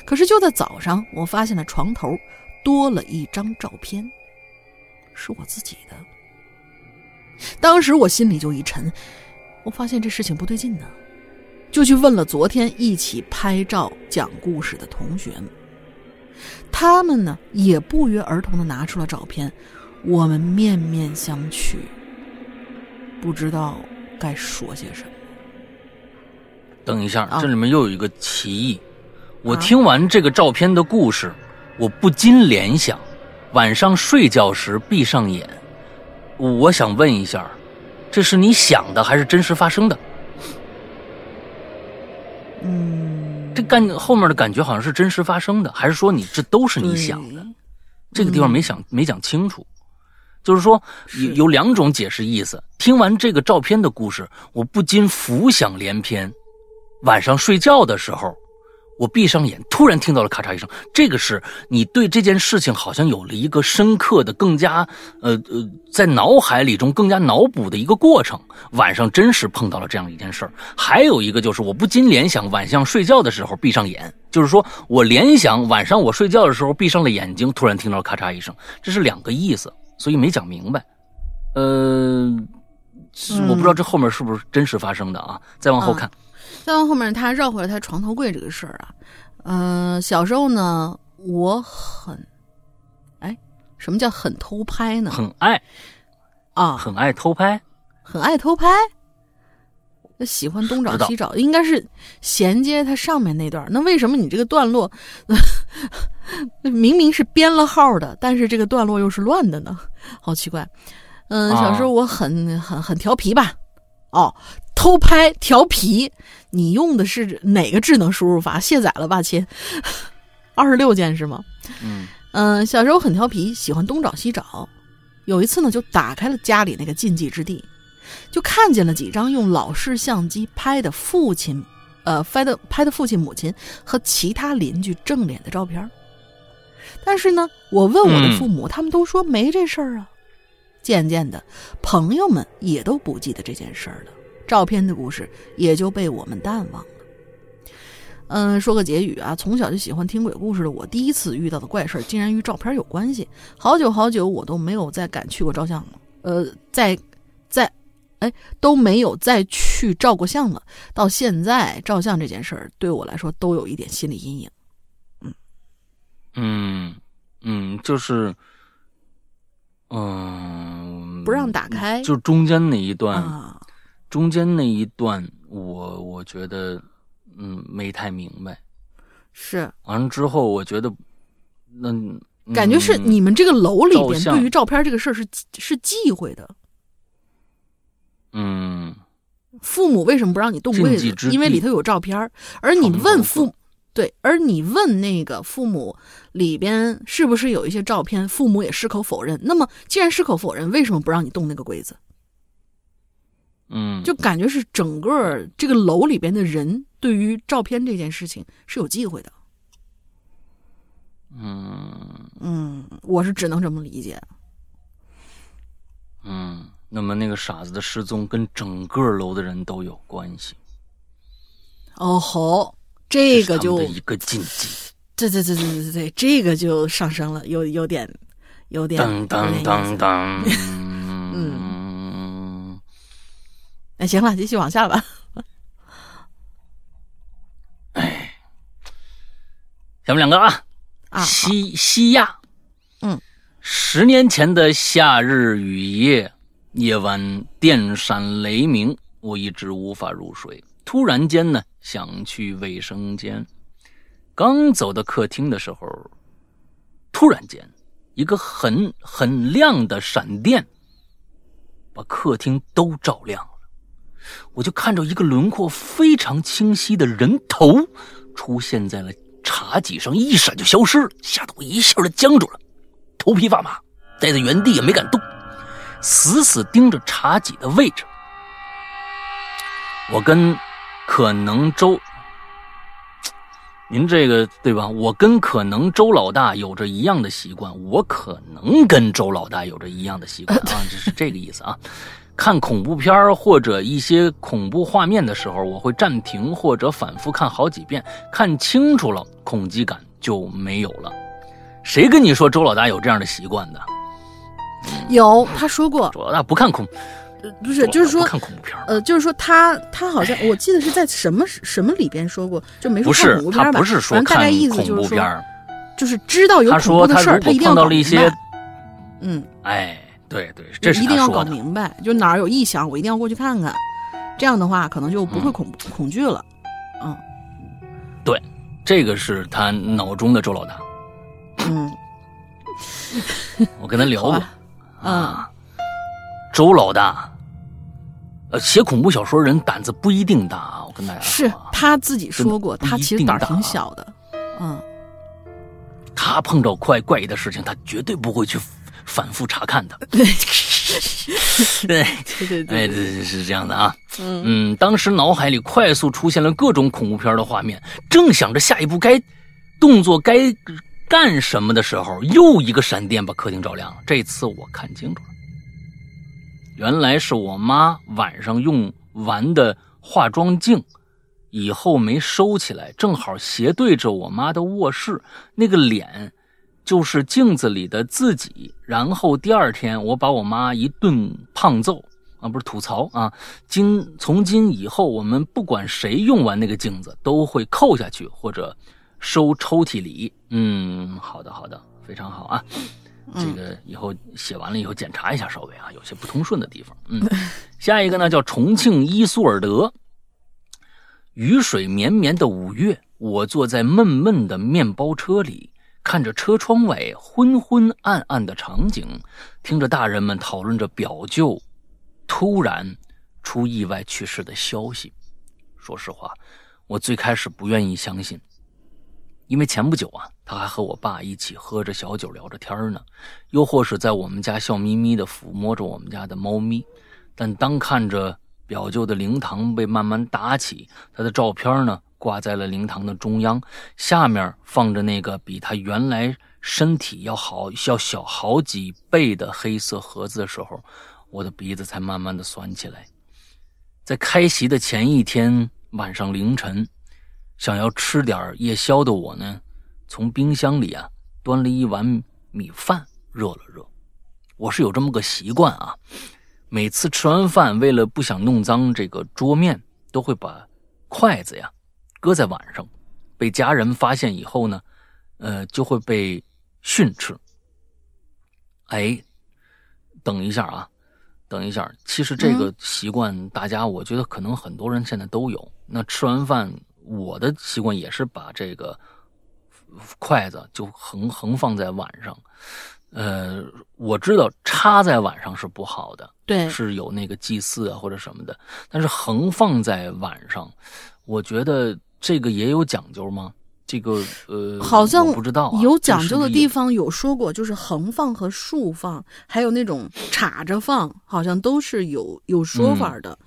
[SPEAKER 2] 可是就在早上，我发现了床头多了一张照片，是我自己的。当时我心里就一沉，我发现这事情不对劲呢，就去问了昨天一起拍照讲故事的同学们。他们呢也不约而同的拿出了照片，我们面面相觑，不知道该说些什么。
[SPEAKER 1] 等一下，这里面又有一个歧义。我听完这个照片的故事，我不禁联想：晚上睡觉时闭上眼，我想问一下，这是你想的还是真实发生的？
[SPEAKER 2] 嗯。
[SPEAKER 1] 这感后面的感觉好像是真实发生的，还是说你这都是你想的？这个地方没想没讲清楚，就是说有有两种解释意思。听完这个照片的故事，我不禁浮想联翩。晚上睡觉的时候。我闭上眼，突然听到了咔嚓一声。这个是你对这件事情好像有了一个深刻的、更加呃呃，在脑海里中更加脑补的一个过程。晚上真是碰到了这样一件事儿。还有一个就是，我不禁联想，晚上睡觉的时候闭上眼，就是说我联想晚上我睡觉的时候闭上了眼睛，突然听到咔嚓一声，这是两个意思，所以没讲明白。呃，我不知道这后面是不是真实发生的啊？再往后看。
[SPEAKER 2] 再往后面，他绕回来他床头柜这个事儿啊，嗯，小时候呢，我很，哎，什么叫很偷拍呢？
[SPEAKER 1] 很爱
[SPEAKER 2] 啊，
[SPEAKER 1] 很爱偷拍，
[SPEAKER 2] 很爱偷拍。那喜欢东找西找，应该是衔接它上面那段。那为什么你这个段落 明明是编了号的，但是这个段落又是乱的呢？好奇怪。嗯，小时候我很很很调皮吧？哦。偷拍调皮，你用的是哪个智能输入法？卸载了吧，亲。二十六件是吗？
[SPEAKER 1] 嗯
[SPEAKER 2] 嗯，小时候很调皮，喜欢东找西找。有一次呢，就打开了家里那个禁忌之地，就看见了几张用老式相机拍的父亲，呃，拍的拍的父亲、母亲和其他邻居正脸的照片。但是呢，我问我的父母，他们都说没这事儿啊。渐渐的，朋友们也都不记得这件事儿了。照片的故事也就被我们淡忘了。嗯，说个结语啊，从小就喜欢听鬼故事的我，第一次遇到的怪事竟然与照片有关系。好久好久，我都没有再敢去过照相了。呃，在在，哎，都没有再去照过相了。到现在，照相这件事儿对我来说都有一点心理阴影。
[SPEAKER 1] 嗯嗯嗯，就是，嗯，
[SPEAKER 2] 不让打开，
[SPEAKER 1] 就中间那一段。中间那一段，我我觉得，嗯，没太明白。
[SPEAKER 2] 是
[SPEAKER 1] 完了之后，我觉得，那
[SPEAKER 2] 感觉是你们这个楼里边对于照片这个事儿是是忌讳的。
[SPEAKER 1] 嗯，
[SPEAKER 2] 父母为什么不让你动柜子因为里头有照片而你问父对，而你问那个父母里边是不是有一些照片，父母也矢口否认。那么既然矢口否认，为什么不让你动那个柜子？
[SPEAKER 1] 嗯，
[SPEAKER 2] 就感觉是整个这个楼里边的人对于照片这件事情是有忌讳的。
[SPEAKER 1] 嗯
[SPEAKER 2] 嗯，我是只能这么理解。
[SPEAKER 1] 嗯，那么那个傻子的失踪跟整个楼的人都有关系，
[SPEAKER 2] 哦吼，这个就
[SPEAKER 1] 的一个禁忌。
[SPEAKER 2] 对对对对对对对，这个就上升了，有有点有点
[SPEAKER 1] 当当
[SPEAKER 2] 有点意
[SPEAKER 1] 当当，嗯，
[SPEAKER 2] 那行了，继续往下吧。
[SPEAKER 1] 哎，咱们两个啊，
[SPEAKER 2] 啊，
[SPEAKER 1] 西西亚，
[SPEAKER 2] 嗯，
[SPEAKER 1] 十年前的夏日雨夜，夜晚电闪雷鸣，我一直无法入睡。突然间呢，想去卫生间，刚走到客厅的时候，突然间，一个很很亮的闪电，把客厅都照亮了。我就看着一个轮廓非常清晰的人头出现在了茶几上，一闪就消失了，吓得我一下就僵住了，头皮发麻，待在原地也没敢动，死死盯着茶几的位置。我跟可能周，您这个对吧？我跟可能周老大有着一样的习惯，我可能跟周老大有着一样的习惯啊，这是这个意思啊。看恐怖片儿或者一些恐怖画面的时候，我会暂停或者反复看好几遍，看清楚了，恐惧感就没有了。谁跟你说周老大有这样的习惯的？
[SPEAKER 2] 有他说过，
[SPEAKER 1] 周老大不看恐，
[SPEAKER 2] 呃不是，就是说
[SPEAKER 1] 看恐怖片儿。
[SPEAKER 2] 呃，就是说他他好像我记得是在什么什么里边说过，就没说
[SPEAKER 1] 不是
[SPEAKER 2] 看恐怖，片吧？
[SPEAKER 1] 他不是说看恐怖片儿，
[SPEAKER 2] 就是知道有
[SPEAKER 1] 他
[SPEAKER 2] 恐怖的事儿，
[SPEAKER 1] 他
[SPEAKER 2] 一定要
[SPEAKER 1] 到了一些，
[SPEAKER 2] 嗯，
[SPEAKER 1] 哎，对对，这是
[SPEAKER 2] 一定要搞。明白，就哪儿有异响，我一定要过去看看，这样的话可能就不会
[SPEAKER 1] 嗯
[SPEAKER 2] 恐、恐惧了。嗯对
[SPEAKER 1] 这个是他脑中的周老大，
[SPEAKER 2] 嗯
[SPEAKER 1] 我跟他聊过啊。周老大，呃，写恐怖小说人胆子不一定大啊，我跟大家说
[SPEAKER 2] 是
[SPEAKER 1] 啊
[SPEAKER 2] 他自己说过，他其实胆儿挺小的。嗯，
[SPEAKER 1] 他碰到怪怪异的事情，他绝对不会去反复查看的。
[SPEAKER 2] 对
[SPEAKER 1] 对，
[SPEAKER 2] 对对
[SPEAKER 1] 哎，
[SPEAKER 2] 对，
[SPEAKER 1] 对，是这样的啊。
[SPEAKER 2] 嗯
[SPEAKER 1] 嗯，当时脑海里快速出现了各种恐怖片的画面，正想着下一步该动作该干什么的时候，又一个闪电把客厅照亮了。这次我看清楚了，原来是我妈晚上用完的化妆镜，以后没收起来，正好斜对着我妈的卧室，那个脸就是镜子里的自己。然后第二天，我把我妈一顿胖揍啊，不是吐槽啊。今从今以后，我们不管谁用完那个镜子，都会扣下去或者收抽屉里。嗯，好的，好的，非常好啊。这个以后写完了以后检查一下，稍微啊有些不通顺的地方。嗯，下一个呢叫重庆伊苏尔德。雨水绵绵的五月，我坐在闷闷的面包车里，看着车窗外昏昏暗暗的场景，听着大人们讨论着表舅突然出意外去世的消息。说实话，我最开始不愿意相信，因为前不久啊，他还和我爸一起喝着小酒聊着天呢，又或是在我们家笑眯眯地抚摸着我们家的猫咪。但当看着表舅的灵堂被慢慢搭起，他的照片呢挂在了灵堂的中央，下面放着那个比他原来身体要好要小好几倍的黑色盒子的时候，我的鼻子才慢慢的酸起来。在开席的前一天晚上凌晨，想要吃点夜宵的我呢，从冰箱里啊端了一碗米饭热了热。我是有这么个习惯啊，每次吃完饭，为了不想弄脏这个桌面，都会把筷子呀搁在晚上，被家人发现以后呢，呃，就会被训斥。哎，等一下啊，等一下，其实这个习惯，大家我觉得可能很多人现在都有。那吃完饭，我的习惯也是把这个筷子就横横放在碗上。呃，我知道插在碗上是不好的，
[SPEAKER 2] 对，
[SPEAKER 1] 是有那个祭祀啊或者什么的。但是横放在碗上，我觉得这个也有讲究吗？这个呃，
[SPEAKER 2] 好像
[SPEAKER 1] 不知道
[SPEAKER 2] 有讲究的地方有说过，就是横放和竖放，还有那种插着放，好像都是有有说法的。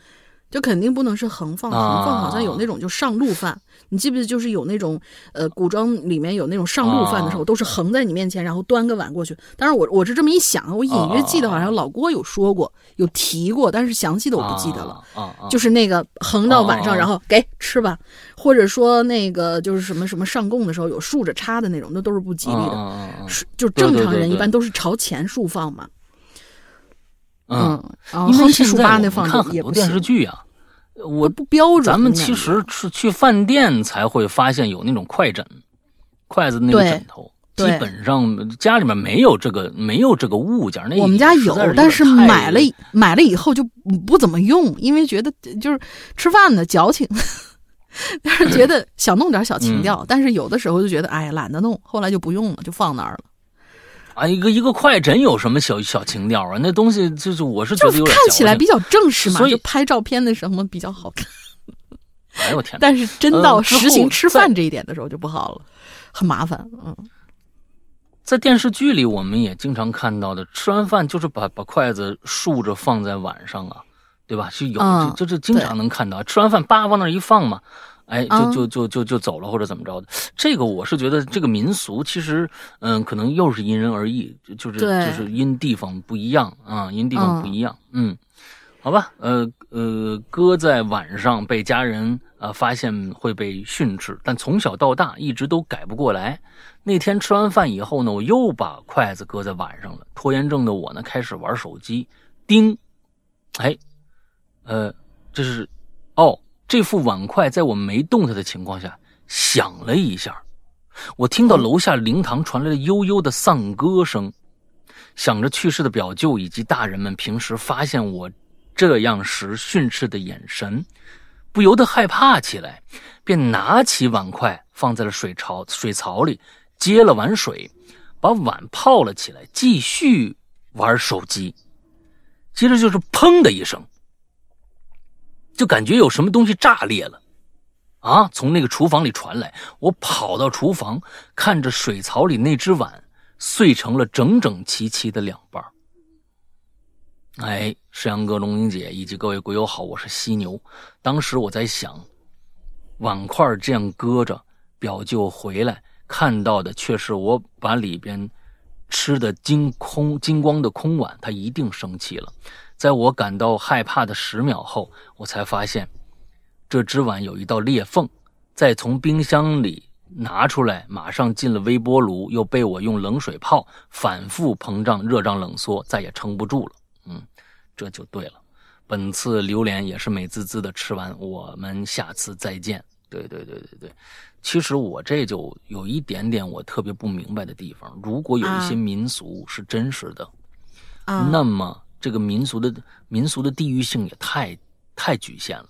[SPEAKER 2] 就肯定不能是横放，横放好像有那种就上路饭，你记不记得？就是有那种呃古装里面有那种上路饭的时候，都是横在你面前，然后端个碗过去。当然我我是这么一想，我隐约记得好像老郭有说过，有提过，但是详细的我不记得了。就是那个横到碗上，然后给吃吧，或者说那个就是什么什么上供的时候有竖着插的那种，那都是不吉利的。是就正常人一般都是朝前竖放嘛。嗯，
[SPEAKER 1] 因为现
[SPEAKER 2] 在
[SPEAKER 1] 我看很多电视剧啊，我
[SPEAKER 2] 不标准。
[SPEAKER 1] 咱们其实是去饭店才会发现有那种筷枕，筷子那个枕头，基本上家里面没有这个没有这个物件。那
[SPEAKER 2] 我们家有，但是买了买了以后就不怎么用，因为觉得就是吃饭的矫情，但是觉得想弄点小情调，但是有的时候就觉得哎呀懒得弄，后来就不用了，就放那儿了。
[SPEAKER 1] 啊，一个一个快诊有什么小小情调啊？那东西就是我是觉得有点
[SPEAKER 2] 看起来比较正式嘛，所以拍照片的时候比较好看。
[SPEAKER 1] 哎呦我天！
[SPEAKER 2] 但是真到实行吃饭这一点的时候就不好了，很麻烦。嗯，
[SPEAKER 1] 在电视剧里我们也经常看到的，吃完饭就是把把筷子竖着放在碗上啊，对吧？是有就就是经常能看到，吃完饭叭往那一放嘛。哎，就就就就就走了，或者怎么着的？这个我是觉得，这个民俗其实，嗯，可能又是因人而异，就是就是因地方不一样啊，因地方不一样。嗯，好吧，呃呃，搁在晚上被家人啊发现会被训斥，但从小到大一直都改不过来。那天吃完饭以后呢，我又把筷子搁在碗上了。拖延症的我呢，开始玩手机，叮，哎，呃，这是，哦。这副碗筷在我没动它的情况下响了一下，我听到楼下灵堂传来了悠悠的丧歌声，想着去世的表舅以及大人们平时发现我这样时训斥的眼神，不由得害怕起来，便拿起碗筷放在了水槽水槽里，接了碗水，把碗泡了起来，继续玩手机。接着就是砰的一声。就感觉有什么东西炸裂了，啊！从那个厨房里传来，我跑到厨房，看着水槽里那只碗碎成了整整齐齐的两半。哎，石阳哥、龙英姐以及各位鬼友好，我是犀牛。当时我在想，碗筷这样搁着，表舅回来看到的却是我把里边吃的精空、精光的空碗，他一定生气了。在我感到害怕的十秒后，我才发现，这只碗有一道裂缝。再从冰箱里拿出来，马上进了微波炉，又被我用冷水泡，反复膨胀、热胀冷缩，再也撑不住了。嗯，这就对了。本次榴莲也是美滋滋的吃完，我们下次再见。对对对对对，其实我这就有一点点我特别不明白的地方。如果有一些民俗是真实的，那么。这个民俗的民俗的地域性也太太局限了，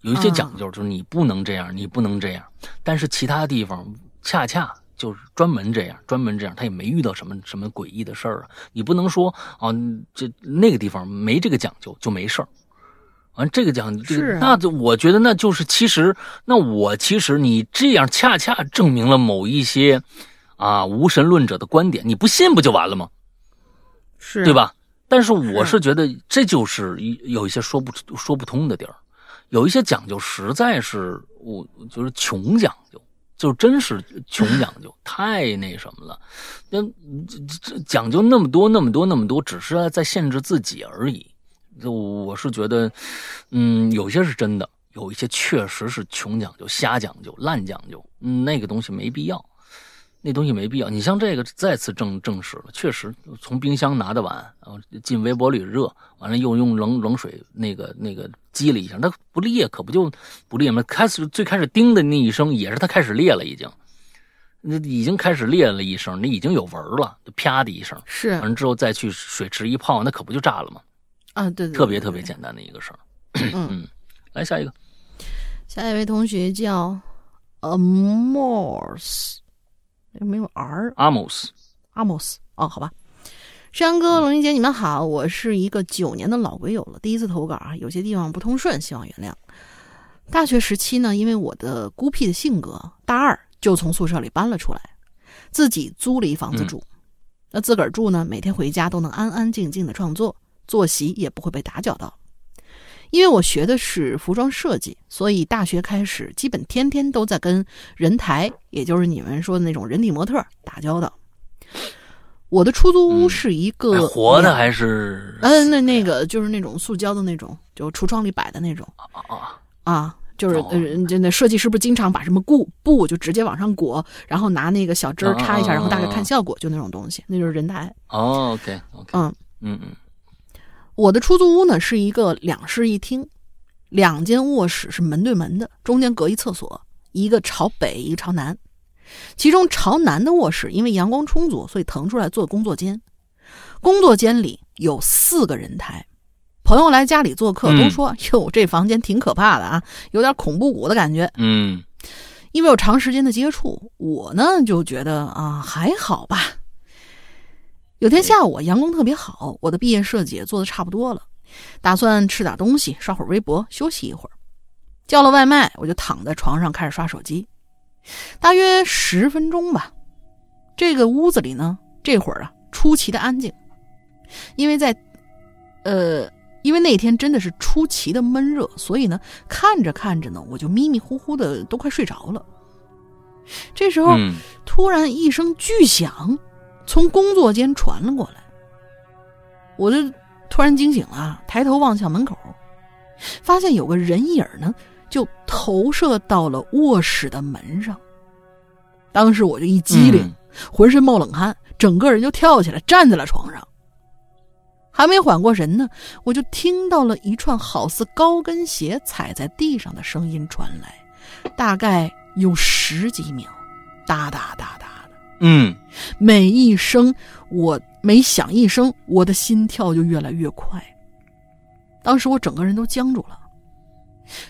[SPEAKER 1] 有一些讲究，就是你不能这样，你不能这样。但是其他地方恰恰就是专门这样，专门这样，他也没遇到什么什么诡异的事儿啊。你不能说啊，这那个地方没这个讲究就没事儿。完这个讲究，那就我觉得那就是其实，那我其实你这样恰恰证明了某一些啊无神论者的观点，你不信不就完了吗？
[SPEAKER 2] 是
[SPEAKER 1] 对吧？但是我是觉得这就是有一些说不说不通的地儿，有一些讲究实在是我就是穷讲究，就真是穷讲究，太那什么了。那这讲究那么多那么多那么多，只是在限制自己而已。就我是觉得，嗯，有些是真的，有一些确实是穷讲究、瞎讲究、烂讲究，那个东西没必要。那东西没必要，你像这个再次证证实了，确实从冰箱拿的碗，然后进微波炉热，完了又用冷冷水那个那个激了一下，它不裂，可不就不裂吗？开始最开始叮的那一声也是它开始裂了，已经，那已经开始裂了一声，那已经有纹了，就啪的一声，
[SPEAKER 2] 是，
[SPEAKER 1] 完了之后再去水池一泡，那可不就炸了吗？
[SPEAKER 2] 啊，对，
[SPEAKER 1] 特别特别简单的一个事儿。嗯，来下一个，
[SPEAKER 2] 下一位同学叫 Amors。没有 R。
[SPEAKER 1] 阿姆斯，
[SPEAKER 2] 阿姆斯。哦，好吧。山哥、龙云姐，你们好，我是一个九年的老鬼友了，第一次投稿啊，有些地方不通顺，希望原谅。大学时期呢，因为我的孤僻的性格，大二就从宿舍里搬了出来，自己租了一房子住。那自个儿住呢，每天回家都能安安静静的创作，作息也不会被打搅到。因为我学的是服装设计，所以大学开始基本天天都在跟人台，也就是你们说的那种人体模特打交道。我的出租屋是一个
[SPEAKER 1] 活的还是？
[SPEAKER 2] 嗯，那那个就是那种塑胶的那种，就橱窗里摆的那种
[SPEAKER 1] 啊
[SPEAKER 2] 啊，就是呃，就那设计师不是经常把什么布布就直接往上裹，然后拿那个小针插一下，然后大概看效果，就那种东西，那就是人台。
[SPEAKER 1] 哦，OK OK，
[SPEAKER 2] 嗯
[SPEAKER 1] 嗯嗯，
[SPEAKER 2] 我的出租屋呢是一个两室一厅，两间卧室是门对门的，中间隔一厕所，一个朝北，一个朝南。其中朝南的卧室因为阳光充足，所以腾出来做工作间。工作间里有四个人台。朋友来家里做客都说：“哟，这房间挺可怕的啊，有点恐怖谷的感觉。”
[SPEAKER 1] 嗯，
[SPEAKER 2] 因为有长时间的接触，我呢就觉得啊还好吧。有天下午阳光特别好，我的毕业设计也做的差不多了，打算吃点东西，刷会儿微博，休息一会儿。叫了外卖，我就躺在床上开始刷手机。大约十分钟吧，这个屋子里呢，这会儿啊出奇的安静，因为在，呃，因为那天真的是出奇的闷热，所以呢，看着看着呢，我就迷迷糊糊的都快睡着了。这时候，突然一声巨响从工作间传了过来，我就突然惊醒了，抬头望向门口，发现有个人影呢。就投射到了卧室的门上。当时我就一激灵，浑身冒冷汗，整个人就跳起来站在了床上。还没缓过神呢，我就听到了一串好似高跟鞋踩在地上的声音传来，大概有十几秒，哒哒哒哒的。
[SPEAKER 1] 嗯，
[SPEAKER 2] 每一声我每响一声，我的心跳就越来越快。当时我整个人都僵住了。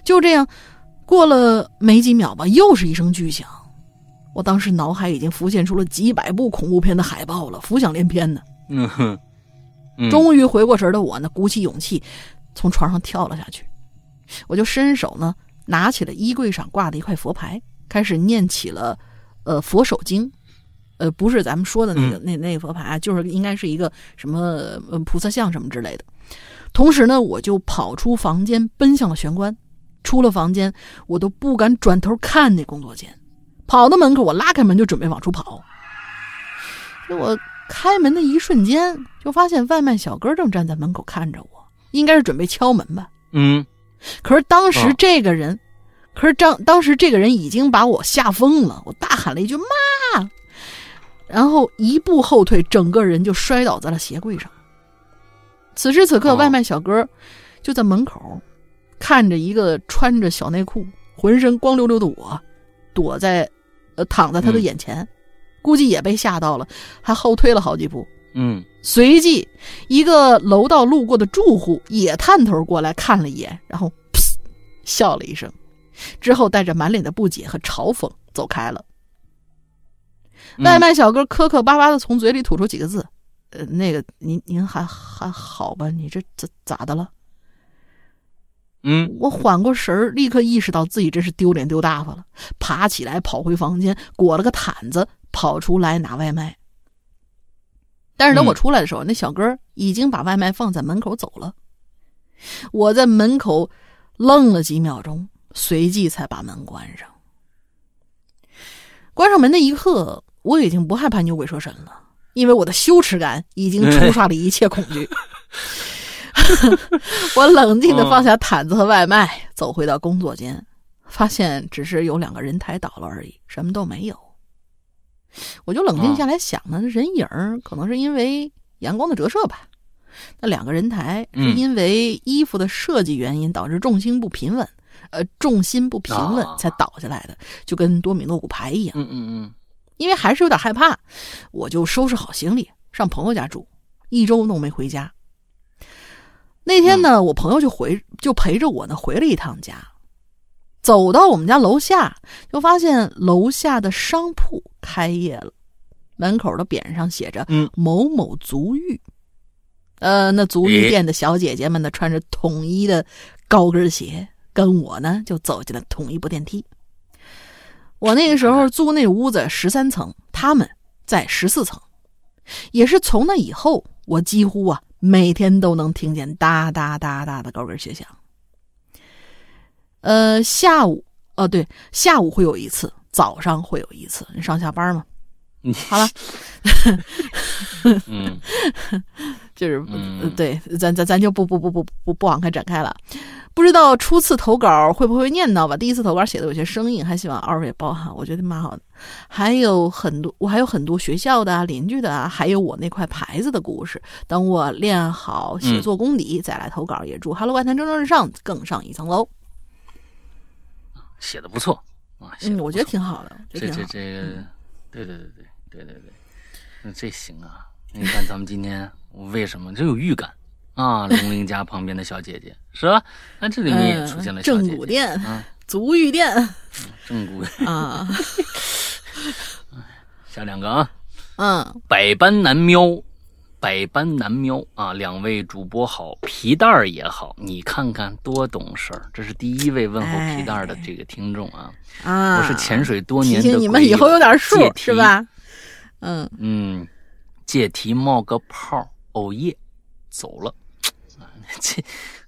[SPEAKER 2] 就这样，过了没几秒吧，又是一声巨响。我当时脑海已经浮现出了几百部恐怖片的海报了，浮想联翩呢。
[SPEAKER 1] 嗯哼，
[SPEAKER 2] 终于回过神的我呢，鼓起勇气从床上跳了下去。我就伸手呢，拿起了衣柜上挂的一块佛牌，开始念起了呃佛手经。呃，不是咱们说的那个那那个佛牌，就是应该是一个什么菩萨像什么之类的。同时呢，我就跑出房间，奔向了玄关。出了房间，我都不敢转头看那工作间。跑到门口，我拉开门就准备往出跑。我开门的一瞬间，就发现外卖小哥正站在门口看着我，应该是准备敲门吧。
[SPEAKER 1] 嗯。
[SPEAKER 2] 可是当时这个人，可是当当时这个人已经把我吓疯了。我大喊了一句“妈”，然后一步后退，整个人就摔倒在了鞋柜上。此时此刻，外卖小哥就在门口。看着一个穿着小内裤、浑身光溜溜的我，躲在，呃，躺在他的眼前，估计也被吓到了，还后退了好几步。
[SPEAKER 1] 嗯，
[SPEAKER 2] 随即一个楼道路过的住户也探头过来看了一眼，然后噗笑了一声，之后带着满脸的不解和嘲讽走开了。外卖小哥磕磕巴巴的从嘴里吐出几个字：“呃，那个您您还还好吧？你这咋咋的了？”
[SPEAKER 1] 嗯，
[SPEAKER 2] 我缓过神儿，立刻意识到自己真是丢脸丢大发了，爬起来跑回房间，裹了个毯子跑出来拿外卖。但是等我出来的时候，那小哥已经把外卖放在门口走了。我在门口愣了几秒钟，随即才把门关上。关上门那一刻，我已经不害怕牛鬼蛇神了，因为我的羞耻感已经冲刷了一切恐惧。我冷静的放下毯子和外卖，走回到工作间，发现只是有两个人台倒了而已，什么都没有。我就冷静下来想呢，人影可能是因为阳光的折射吧。那两个人台是因为衣服的设计原因导致重心不平稳，呃，重心不平稳才倒下来的，就跟多米诺骨牌一样。
[SPEAKER 1] 嗯嗯嗯。
[SPEAKER 2] 因为还是有点害怕，我就收拾好行李上朋友家住，一周都没回家。那天呢，我朋友就回就陪着我呢回了一趟家，走到我们家楼下，就发现楼下的商铺开业了。门口的匾上写着
[SPEAKER 1] 嗯“
[SPEAKER 2] 某某足浴”。呃，那足浴店的小姐姐们呢，穿着统一的高跟鞋，跟我呢就走进了同一部电梯。我那个时候租那屋子十三层，他们在十四层。也是从那以后，我几乎啊每天都能听见哒哒哒哒的高跟鞋响。呃，下午，哦对，下午会有一次，早上会有一次。你上下班嘛？好了，
[SPEAKER 1] 嗯，
[SPEAKER 2] 就是、对，咱咱咱就不不不不不不往开展开了。不知道初次投稿会不会念叨吧？第一次投稿写的有些生硬，还希望二位包涵，我觉得蛮好的。还有很多，我还有很多学校的啊、邻居的啊，还有我那块牌子的故事。等我练好写作功底，再来投稿。也祝《Hello 外滩》蒸蒸日上，更上一层楼。
[SPEAKER 1] 写的不错啊，写
[SPEAKER 2] 嗯，我觉得挺好的，
[SPEAKER 1] 这。这这个，对对对对对对对，那这行啊！你看咱们今天为什么？这有预感。啊？龙鳞家旁边的小姐姐。是吧？那这里面也出现了
[SPEAKER 2] 嗯，
[SPEAKER 1] 小姐姐。
[SPEAKER 2] 正骨店、
[SPEAKER 1] 啊，
[SPEAKER 2] 足浴店。
[SPEAKER 1] 正骨
[SPEAKER 2] 啊，
[SPEAKER 1] 下两个啊，
[SPEAKER 2] 嗯，
[SPEAKER 1] 百般难瞄，百般难瞄啊！两位主播好，皮蛋儿也好，你看看多懂事儿。这是第一位问候皮蛋儿的这个听众啊，
[SPEAKER 2] 啊，
[SPEAKER 1] 我是潜水多年的
[SPEAKER 2] 醒你们以后有点数是吧？嗯，
[SPEAKER 1] 嗯，借题冒个泡，哦耶，走了，啊，这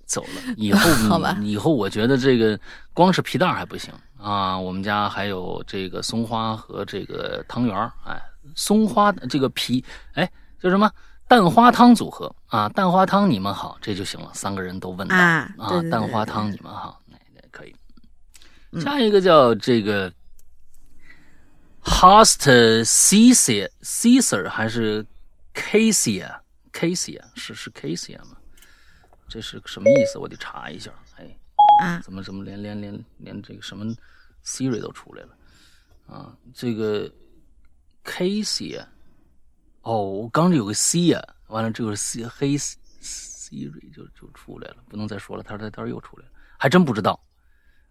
[SPEAKER 1] 走了。以后
[SPEAKER 2] 好吧
[SPEAKER 1] 以后我觉得这个光是皮蛋还不行啊，我们家还有这个松花和这个汤圆儿，哎，松花这个皮，哎，叫什么？蛋花汤组合啊，蛋花汤你们好，这就行了，三个人都问到
[SPEAKER 2] 啊对对对
[SPEAKER 1] 蛋花汤你们好，那那可以。
[SPEAKER 2] 嗯
[SPEAKER 1] 下一个叫这个 Host Caesar Caesar 还是 Casia Casia 是是 Casey 吗？这是什么意思？我得查一下。哎，
[SPEAKER 2] 啊，
[SPEAKER 1] 怎么怎么连连连连这个什么 Siri 都出来了啊？这个 Casey，哦，我刚这有个 C 啊，完了这个 C 黑 Siri 就就出来了，不能再说了，他说他说又出来了，还真不知道。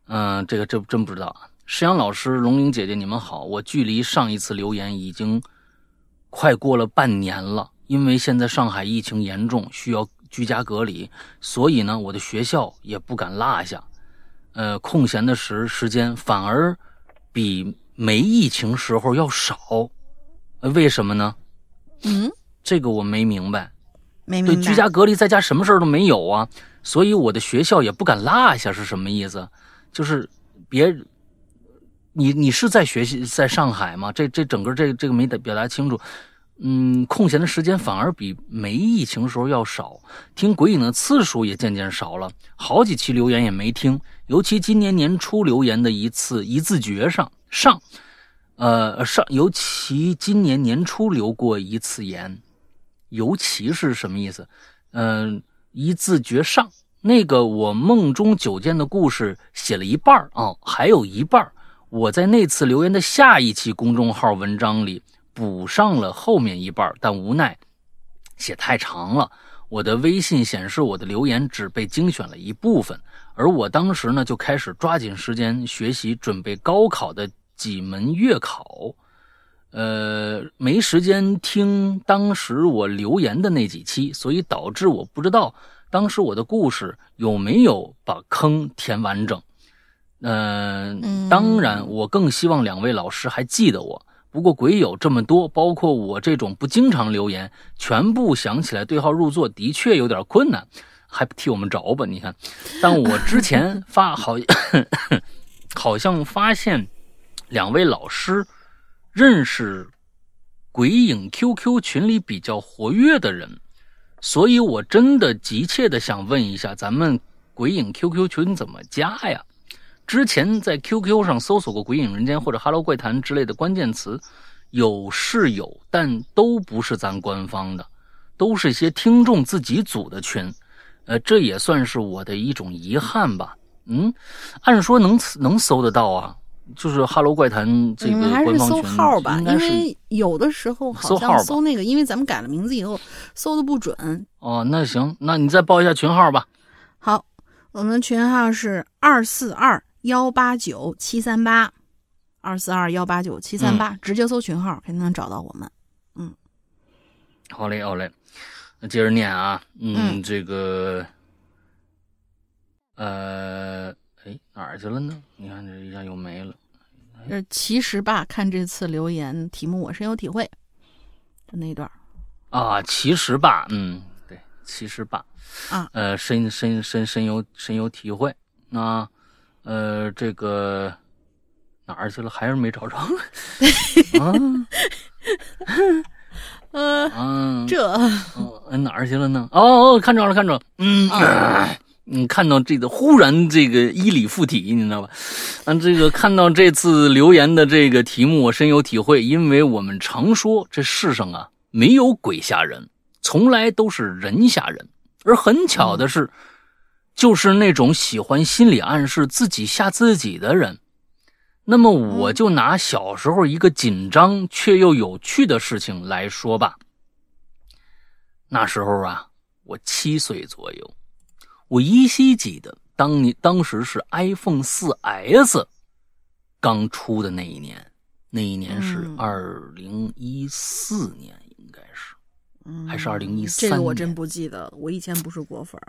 [SPEAKER 1] 嗯，这个这真不知道啊。石阳老师、龙玲姐姐，你们好！我距离上一次留言已经快过了半年了，因为现在上海疫情严重，需要居家隔离，所以呢，我的学校也不敢落下。呃，空闲的时时间反而比没疫情时候要少，呃为什么呢？
[SPEAKER 2] 嗯，
[SPEAKER 1] 这个我没明白。
[SPEAKER 2] 没明白。
[SPEAKER 1] 对，居家隔离在家什么事儿都没有啊，所以我的学校也不敢落下，是什么意思？就是别，你你是在学习在上海吗？这这整个这这个没表达清楚。嗯，空闲的时间反而比没疫情时候要少，听鬼影的次数也渐渐少了，好几期留言也没听，尤其今年年初留言的一次一字诀上上，呃上，尤其今年年初留过一次言，尤其是什么意思？嗯、一字诀上那个我梦中九剑的故事写了一半啊，还有一半我在那次留言的下一期公众号文章里补上了后面一半，但无奈写太长了。我的微信显示我的留言只被精选了一部分，而我当时呢就开始抓紧时间学习准备高考的几门月考。呃，没时间听当时我留言的那几期，所以导致我不知道当时我的故事有没有把坑填完整。嗯、
[SPEAKER 2] 嗯
[SPEAKER 1] 当然，我更希望两位老师还记得我。不过鬼友这么多，包括我这种不经常留言，全部想起来对号入座，的确有点困难，还不替我们找吧？你看，但我之前发好，好像发现两位老师认识鬼影 QQ 群里比较活跃的人，所以我真的急切的想问一下，咱们鬼影 QQ 群怎么加呀？之前在 QQ 上搜索过“鬼影人间”或者 “Hello 怪谈”之类的关键词，有是有，但都不是咱官方的，都是一些听众自己组的群。呃，这也算是我的一种遗憾吧。嗯，按说能能搜得到啊，就是 “Hello 怪谈”这个
[SPEAKER 2] 嗯还是搜
[SPEAKER 1] 官方群，
[SPEAKER 2] 号吧，因为有的时候好像搜那个，因为咱们改了名字以后搜的不准。
[SPEAKER 1] 哦。那行，那你再报一下群号吧。
[SPEAKER 2] 好，我们群号是二四二幺八九七三八，二四二幺八九七三八，直接搜群号肯定能找到我们。嗯。
[SPEAKER 1] 好嘞，好嘞，那接着念啊，嗯，这个，呃，哎，哪儿去了呢？你看这一下又没了。
[SPEAKER 2] 呃其实吧，看这次留言题目，我深有体会，就那一段
[SPEAKER 1] 啊，其实吧，嗯，对，其实吧，
[SPEAKER 2] 啊，
[SPEAKER 1] 呃，深深深深有深有体会。啊，呃，这个哪儿去了？还是没找着。啊，
[SPEAKER 2] 呃，这
[SPEAKER 1] 哪儿去了呢？哦哦，看着了，看着了，嗯。你看到这个忽然这个衣里附体，你知道吧？嗯，这个看到这次留言的这个题目，我深有体会，因为我们常说这世上啊没有鬼吓人，从来都是人吓人。而很巧的是，就是那种喜欢心理暗示、自己吓自己的人。那么我就拿小时候一个紧张却又有趣的事情来说吧。那时候啊，我七岁左右。我依稀记得，当年当时是 iPhone 四 S 刚出的那一年，那一年是二零一四年，应该是，还是二零一三？
[SPEAKER 2] 这个我真不记得，我以前不是果粉。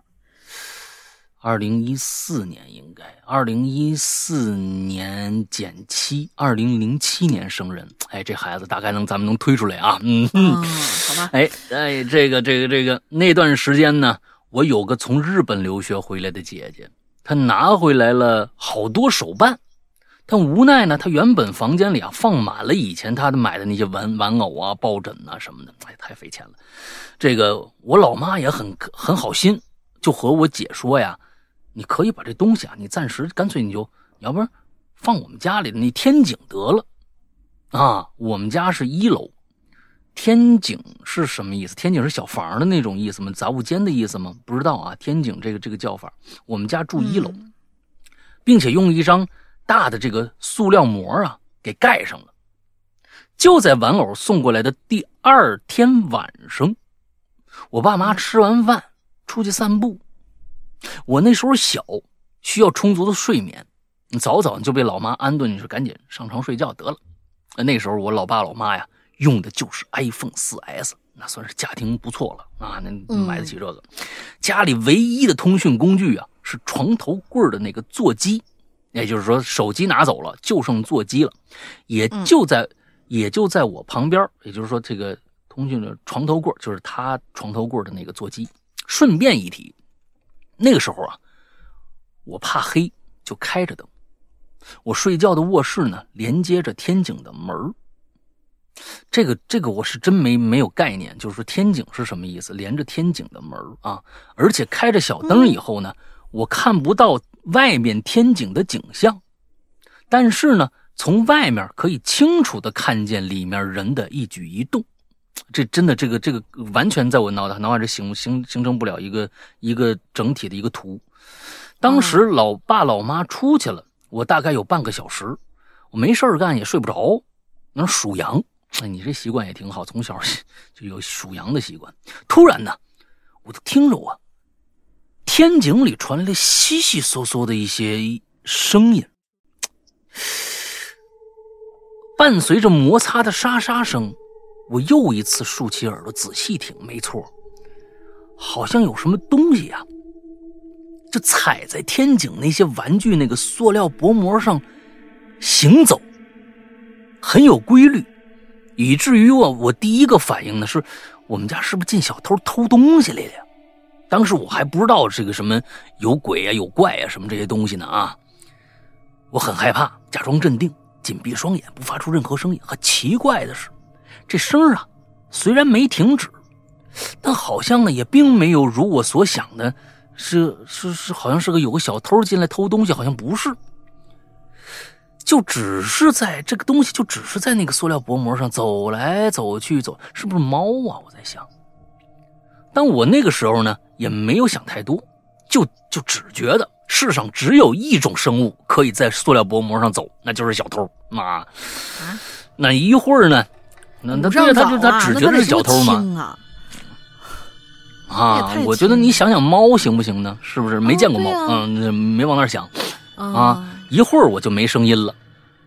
[SPEAKER 1] 二零一四年应该，二零一四年减七，二零零七年生人。哎，这孩子大概能咱们能推出来啊？嗯嗯，
[SPEAKER 2] 好吧。
[SPEAKER 1] 哎哎，这个这个这个那段时间呢？我有个从日本留学回来的姐姐，她拿回来了好多手办，但无奈呢，她原本房间里啊放满了以前她的买的那些玩玩偶啊、抱枕啊什么的，哎，太费钱了。这个我老妈也很很好心，就和我姐说呀：“你可以把这东西啊，你暂时干脆你就要不然放我们家里的那天井得了。”啊，我们家是一楼。天井是什么意思？天井是小房的那种意思吗？杂物间的意思吗？不知道啊。天井这个这个叫法，我们家住一楼，并且用一张大的这个塑料膜啊给盖上了。就在玩偶送过来的第二天晚上，我爸妈吃完饭出去散步，我那时候小，需要充足的睡眠，早早就被老妈安顿，你说赶紧上床睡觉得了。那时候我老爸老妈呀。用的就是 iPhone 4S，那算是家庭不错了啊，那买得起这个。家里唯一的通讯工具啊，是床头柜的那个座机，也就是说手机拿走了，就剩座机了。也就在也就在我旁边，也就是说这个通讯的床头柜就是他床头柜的那个座机。顺便一提，那个时候啊，我怕黑，就开着灯。我睡觉的卧室呢，连接着天井的门这个这个我是真没没有概念，就是说天井是什么意思？连着天井的门啊，而且开着小灯以后呢，我看不到外面天井的景象，但是呢，从外面可以清楚的看见里面人的一举一动。这真的这个这个完全在我脑袋脑海里形形形成不了一个一个整体的一个图。当时老爸老妈出去了，我大概有半个小时，我没事干也睡不着，那数羊。哎，你这习惯也挺好，从小就有数羊的习惯。突然呢，我就听着我天井里传来了悉悉嗦嗦的一些声音，伴随着摩擦的沙沙声，我又一次竖起耳朵仔细听。没错，好像有什么东西呀，就踩在天井那些玩具那个塑料薄膜上行走，很有规律。以至于我，我第一个反应呢是，我们家是不是进小偷偷东西来了？当时我还不知道这个什么有鬼啊、有怪啊什么这些东西呢啊！我很害怕，假装镇定，紧闭双眼，不发出任何声音。很奇怪的是，这声啊虽然没停止，但好像呢也并没有如我所想的，是是是，好像是个有个小偷进来偷东西，好像不是。就只是在这个东西，就只是在那个塑料薄膜上走来走去，走是不是猫啊？我在想。但我那个时候呢，也没有想太多，就就只觉得世上只有一种生物可以在塑料薄膜上走，那就是小偷妈。那一会儿呢，那那对他就他只觉得是小偷嘛。啊，我觉得你想想猫行不行呢？是不是没见过猫？嗯，没往那儿想啊。一会儿我就没声音了，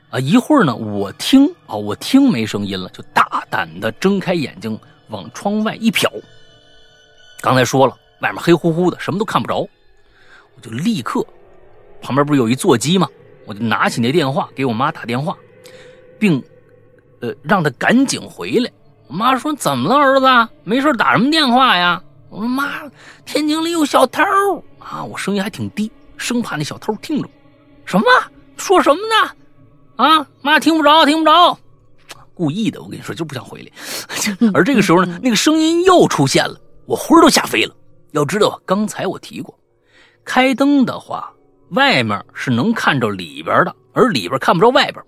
[SPEAKER 1] 啊，一会儿呢，我听啊，我听没声音了，就大胆的睁开眼睛往窗外一瞟，刚才说了，外面黑乎乎的，什么都看不着，我就立刻，旁边不是有一座机吗？我就拿起那电话给我妈打电话，并，呃，让他赶紧回来。我妈说：“怎么了，儿子？没事打什么电话呀？”我说：“妈，天井里有小偷啊！”我声音还挺低，生怕那小偷听着。什么？说什么呢？啊，妈听不着，听不着。故意的，我跟你说，就不想回来。而这个时候呢，那个声音又出现了，我魂儿都吓飞了。要知道，刚才我提过，开灯的话，外面是能看着里边的，而里边看不着外边。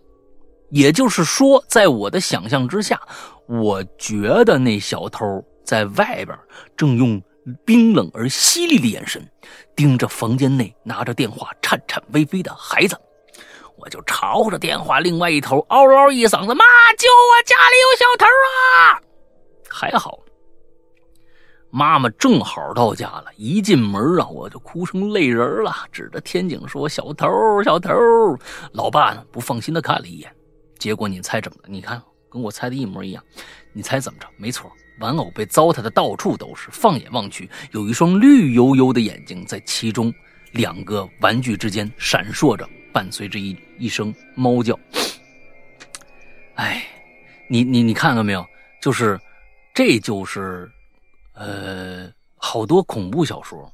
[SPEAKER 1] 也就是说，在我的想象之下，我觉得那小偷在外边正用冰冷而犀利的眼神盯着房间内拿着电话颤颤巍巍的孩子。我就朝着电话另外一头嗷嗷一嗓子：“妈，救我！家里有小偷啊！”还好，妈妈正好到家了。一进门啊，我就哭成泪人了，指着天井说：“小偷，小偷！”老爸呢，不放心的看了一眼。结果你猜怎么的？你看，跟我猜的一模一样。你猜怎么着？没错，玩偶被糟蹋的到处都是。放眼望去，有一双绿油油的眼睛在其中两个玩具之间闪烁着。伴随着一一声猫叫，哎，你你你看到没有？就是，这就是，呃，好多恐怖小说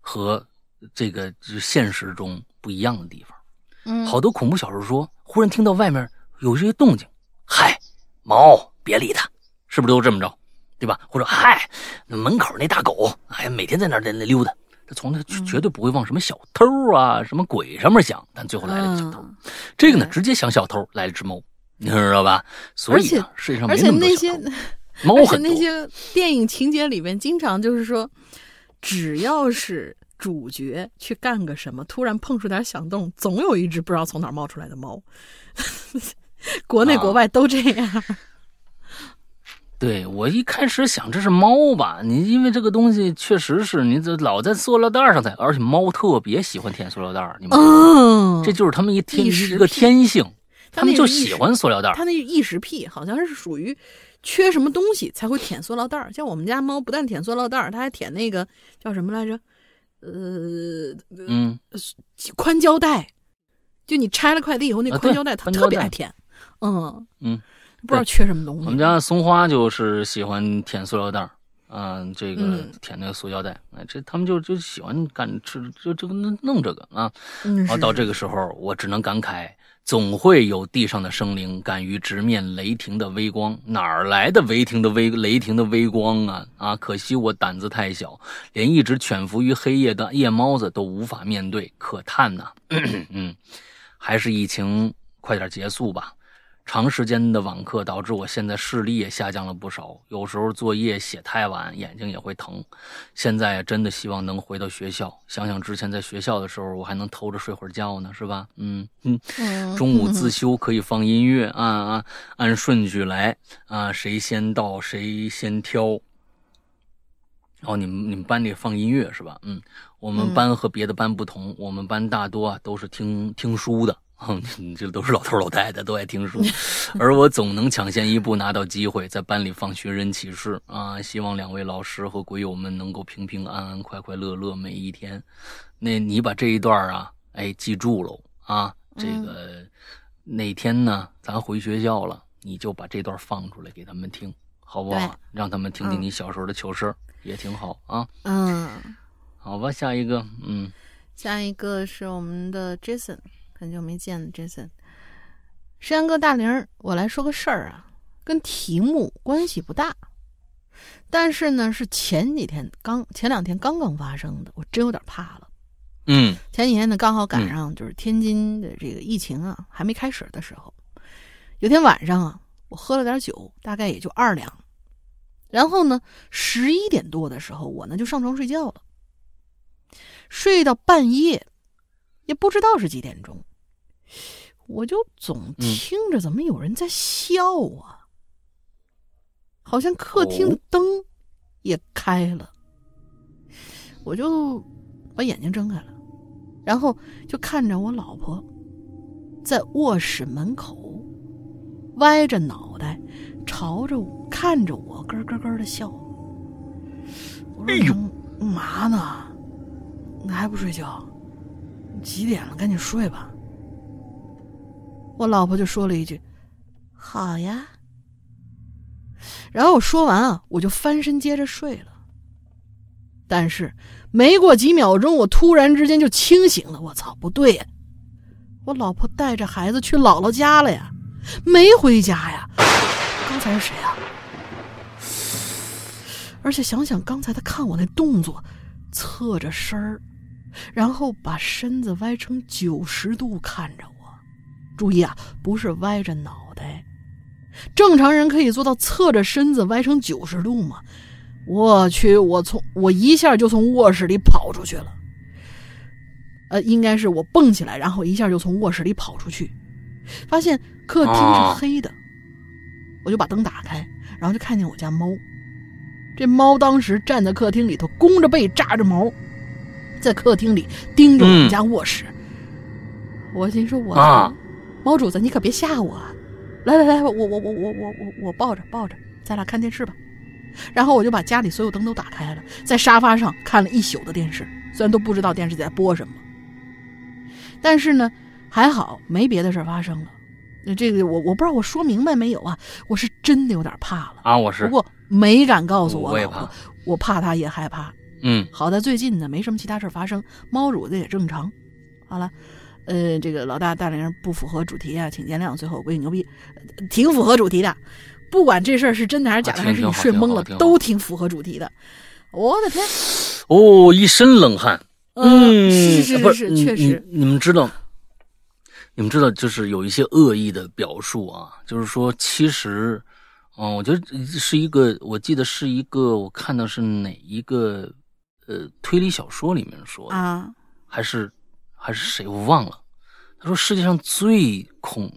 [SPEAKER 1] 和这个现实中不一样的地方。
[SPEAKER 2] 嗯，
[SPEAKER 1] 好多恐怖小说说，忽然听到外面有这些动静，嗨，猫，别理它，是不是都这么着？对吧？或者嗨，门口那大狗，哎，每天在那在那溜达。从来绝对不会往什么小偷啊、什么鬼上面想，但最后来了个小偷。这个呢，直接想小偷来了只猫，你知道吧？所以世界上没那么多小偷。猫很
[SPEAKER 2] 多。那些电影情节里面，经常就是说，只要是主角去干个什么，突然碰出点响动，总有一只不知道从哪冒出来的猫。国内国外都这样。
[SPEAKER 1] 对我一开始想这是猫吧，你因为这个东西确实是你这老在塑料袋上踩，而且猫特别喜欢舔塑料袋，你们这就是他们一天一个天性，他们就喜欢塑料袋。
[SPEAKER 2] 它那异食癖好像是属于缺什么东西才会舔塑料袋，像我们家猫不但舔塑料袋，它还舔那个叫什么来着？呃，
[SPEAKER 1] 嗯，
[SPEAKER 2] 宽胶带，就你拆了快递以后那宽胶带，它特别爱舔。嗯嗯。不知道缺什么东西。
[SPEAKER 1] 我们家松花就是喜欢舔塑料袋嗯，这个舔那个塑胶袋，哎，这他们就就喜欢干吃，就就弄弄这个啊。然后到这个时候，我只能感慨，总会有地上的生灵敢于直面雷霆的微光。哪儿来的雷霆的微雷霆的微光啊？啊，可惜我胆子太小，连一直潜伏于黑夜的夜猫子都无法面对，可叹呐。嗯，还是疫情快点结束吧。长时间的网课导致我现在视力也下降了不少，有时候作业写太晚，眼睛也会疼。现在真的希望能回到学校，想想之前在学校的时候，我还能偷着睡会儿觉呢，是吧？嗯嗯。中午自修可以放音乐，啊啊按顺序来啊，谁先到谁先挑。哦，你们你们班里放音乐是吧？嗯，我们班和别的班不同，我们班大多啊都是听听书的。哼，这都是老头老太太，都爱听书，而我总能抢先一步拿到机会，在班里放寻人启事啊！希望两位老师和鬼友们能够平平安安、快快乐乐每一天。那你把这一段啊，哎，记住喽啊！这个哪天呢，咱回学校了，你就把这段放出来给他们听，好不好？让他们听听你小时候的糗事也挺好啊。
[SPEAKER 2] 嗯，
[SPEAKER 1] 好吧，下一个，嗯，
[SPEAKER 2] 下一个是我们的 Jason。很久没见了，Jason。山哥大玲，我来说个事儿啊，跟题目关系不大，但是呢，是前几天刚前两天刚刚发生的，我真有点怕了。
[SPEAKER 1] 嗯，
[SPEAKER 2] 前几天呢，刚好赶上就是天津的这个疫情啊还没开始的时候，有天晚上啊，我喝了点酒，大概也就二两，然后呢，十一点多的时候，我呢就上床睡觉了，睡到半夜，也不知道是几点钟。我就总听着，怎么有人在笑啊？好像客厅的灯也开了。我就把眼睛睁开了，然后就看着我老婆在卧室门口歪着脑袋朝着我看着我，咯咯咯的笑。我说：“
[SPEAKER 1] 哎呦
[SPEAKER 2] 干嘛呢？你还不睡觉？几点了？赶紧睡吧。”我老婆就说了一句：“好呀。”然后我说完啊，我就翻身接着睡了。但是没过几秒钟，我突然之间就清醒了。我操，不对呀！我老婆带着孩子去姥姥家了呀，没回家呀。刚才是谁啊？而且想想刚才他看我那动作，侧着身儿，然后把身子歪成九十度看着我。注意啊，不是歪着脑袋。正常人可以做到侧着身子歪成九十度吗？我去，我从我一下就从卧室里跑出去了。呃，应该是我蹦起来，然后一下就从卧室里跑出去，发现客厅是黑的，我就把灯打开，然后就看见我家猫。这猫当时站在客厅里头，弓着背，扎着毛，在客厅里盯着我们家卧室。我心说：“我
[SPEAKER 1] 啊，
[SPEAKER 2] 猫主子，你可别吓我啊！来来来，我我我我我我我抱着抱着，咱俩看电视吧。”然后我就把家里所有灯都打开了，在沙发上看了一宿的电视，虽然都不知道电视在播什么，但是呢，还好没别的事发生了。那这个我我不知道我说明白没有啊？我是真的有点怕了
[SPEAKER 1] 啊！我是
[SPEAKER 2] 不过没敢告诉
[SPEAKER 1] 我也
[SPEAKER 2] 怕，我怕他也害怕。
[SPEAKER 1] 嗯，
[SPEAKER 2] 好在最近呢没什么其他事发生，猫主子也正常。好了，呃，这个老大大连不符合主题啊，请见谅。最后我估计牛逼，挺符合主题的。不管这事儿是真的还是假的，还是你睡懵了，都挺符合主题的。我的天！
[SPEAKER 1] 哦，一身冷汗。嗯，
[SPEAKER 2] 是是
[SPEAKER 1] 是
[SPEAKER 2] 是，确实。
[SPEAKER 1] 你们知道，你们知道，就是有一些恶意的表述啊，就是说，其实，嗯，我觉得是一个，我记得是一个，我看到是哪一个呃推理小说里面说的
[SPEAKER 2] 啊，
[SPEAKER 1] 还是还是谁我忘了。他说世界上最恐。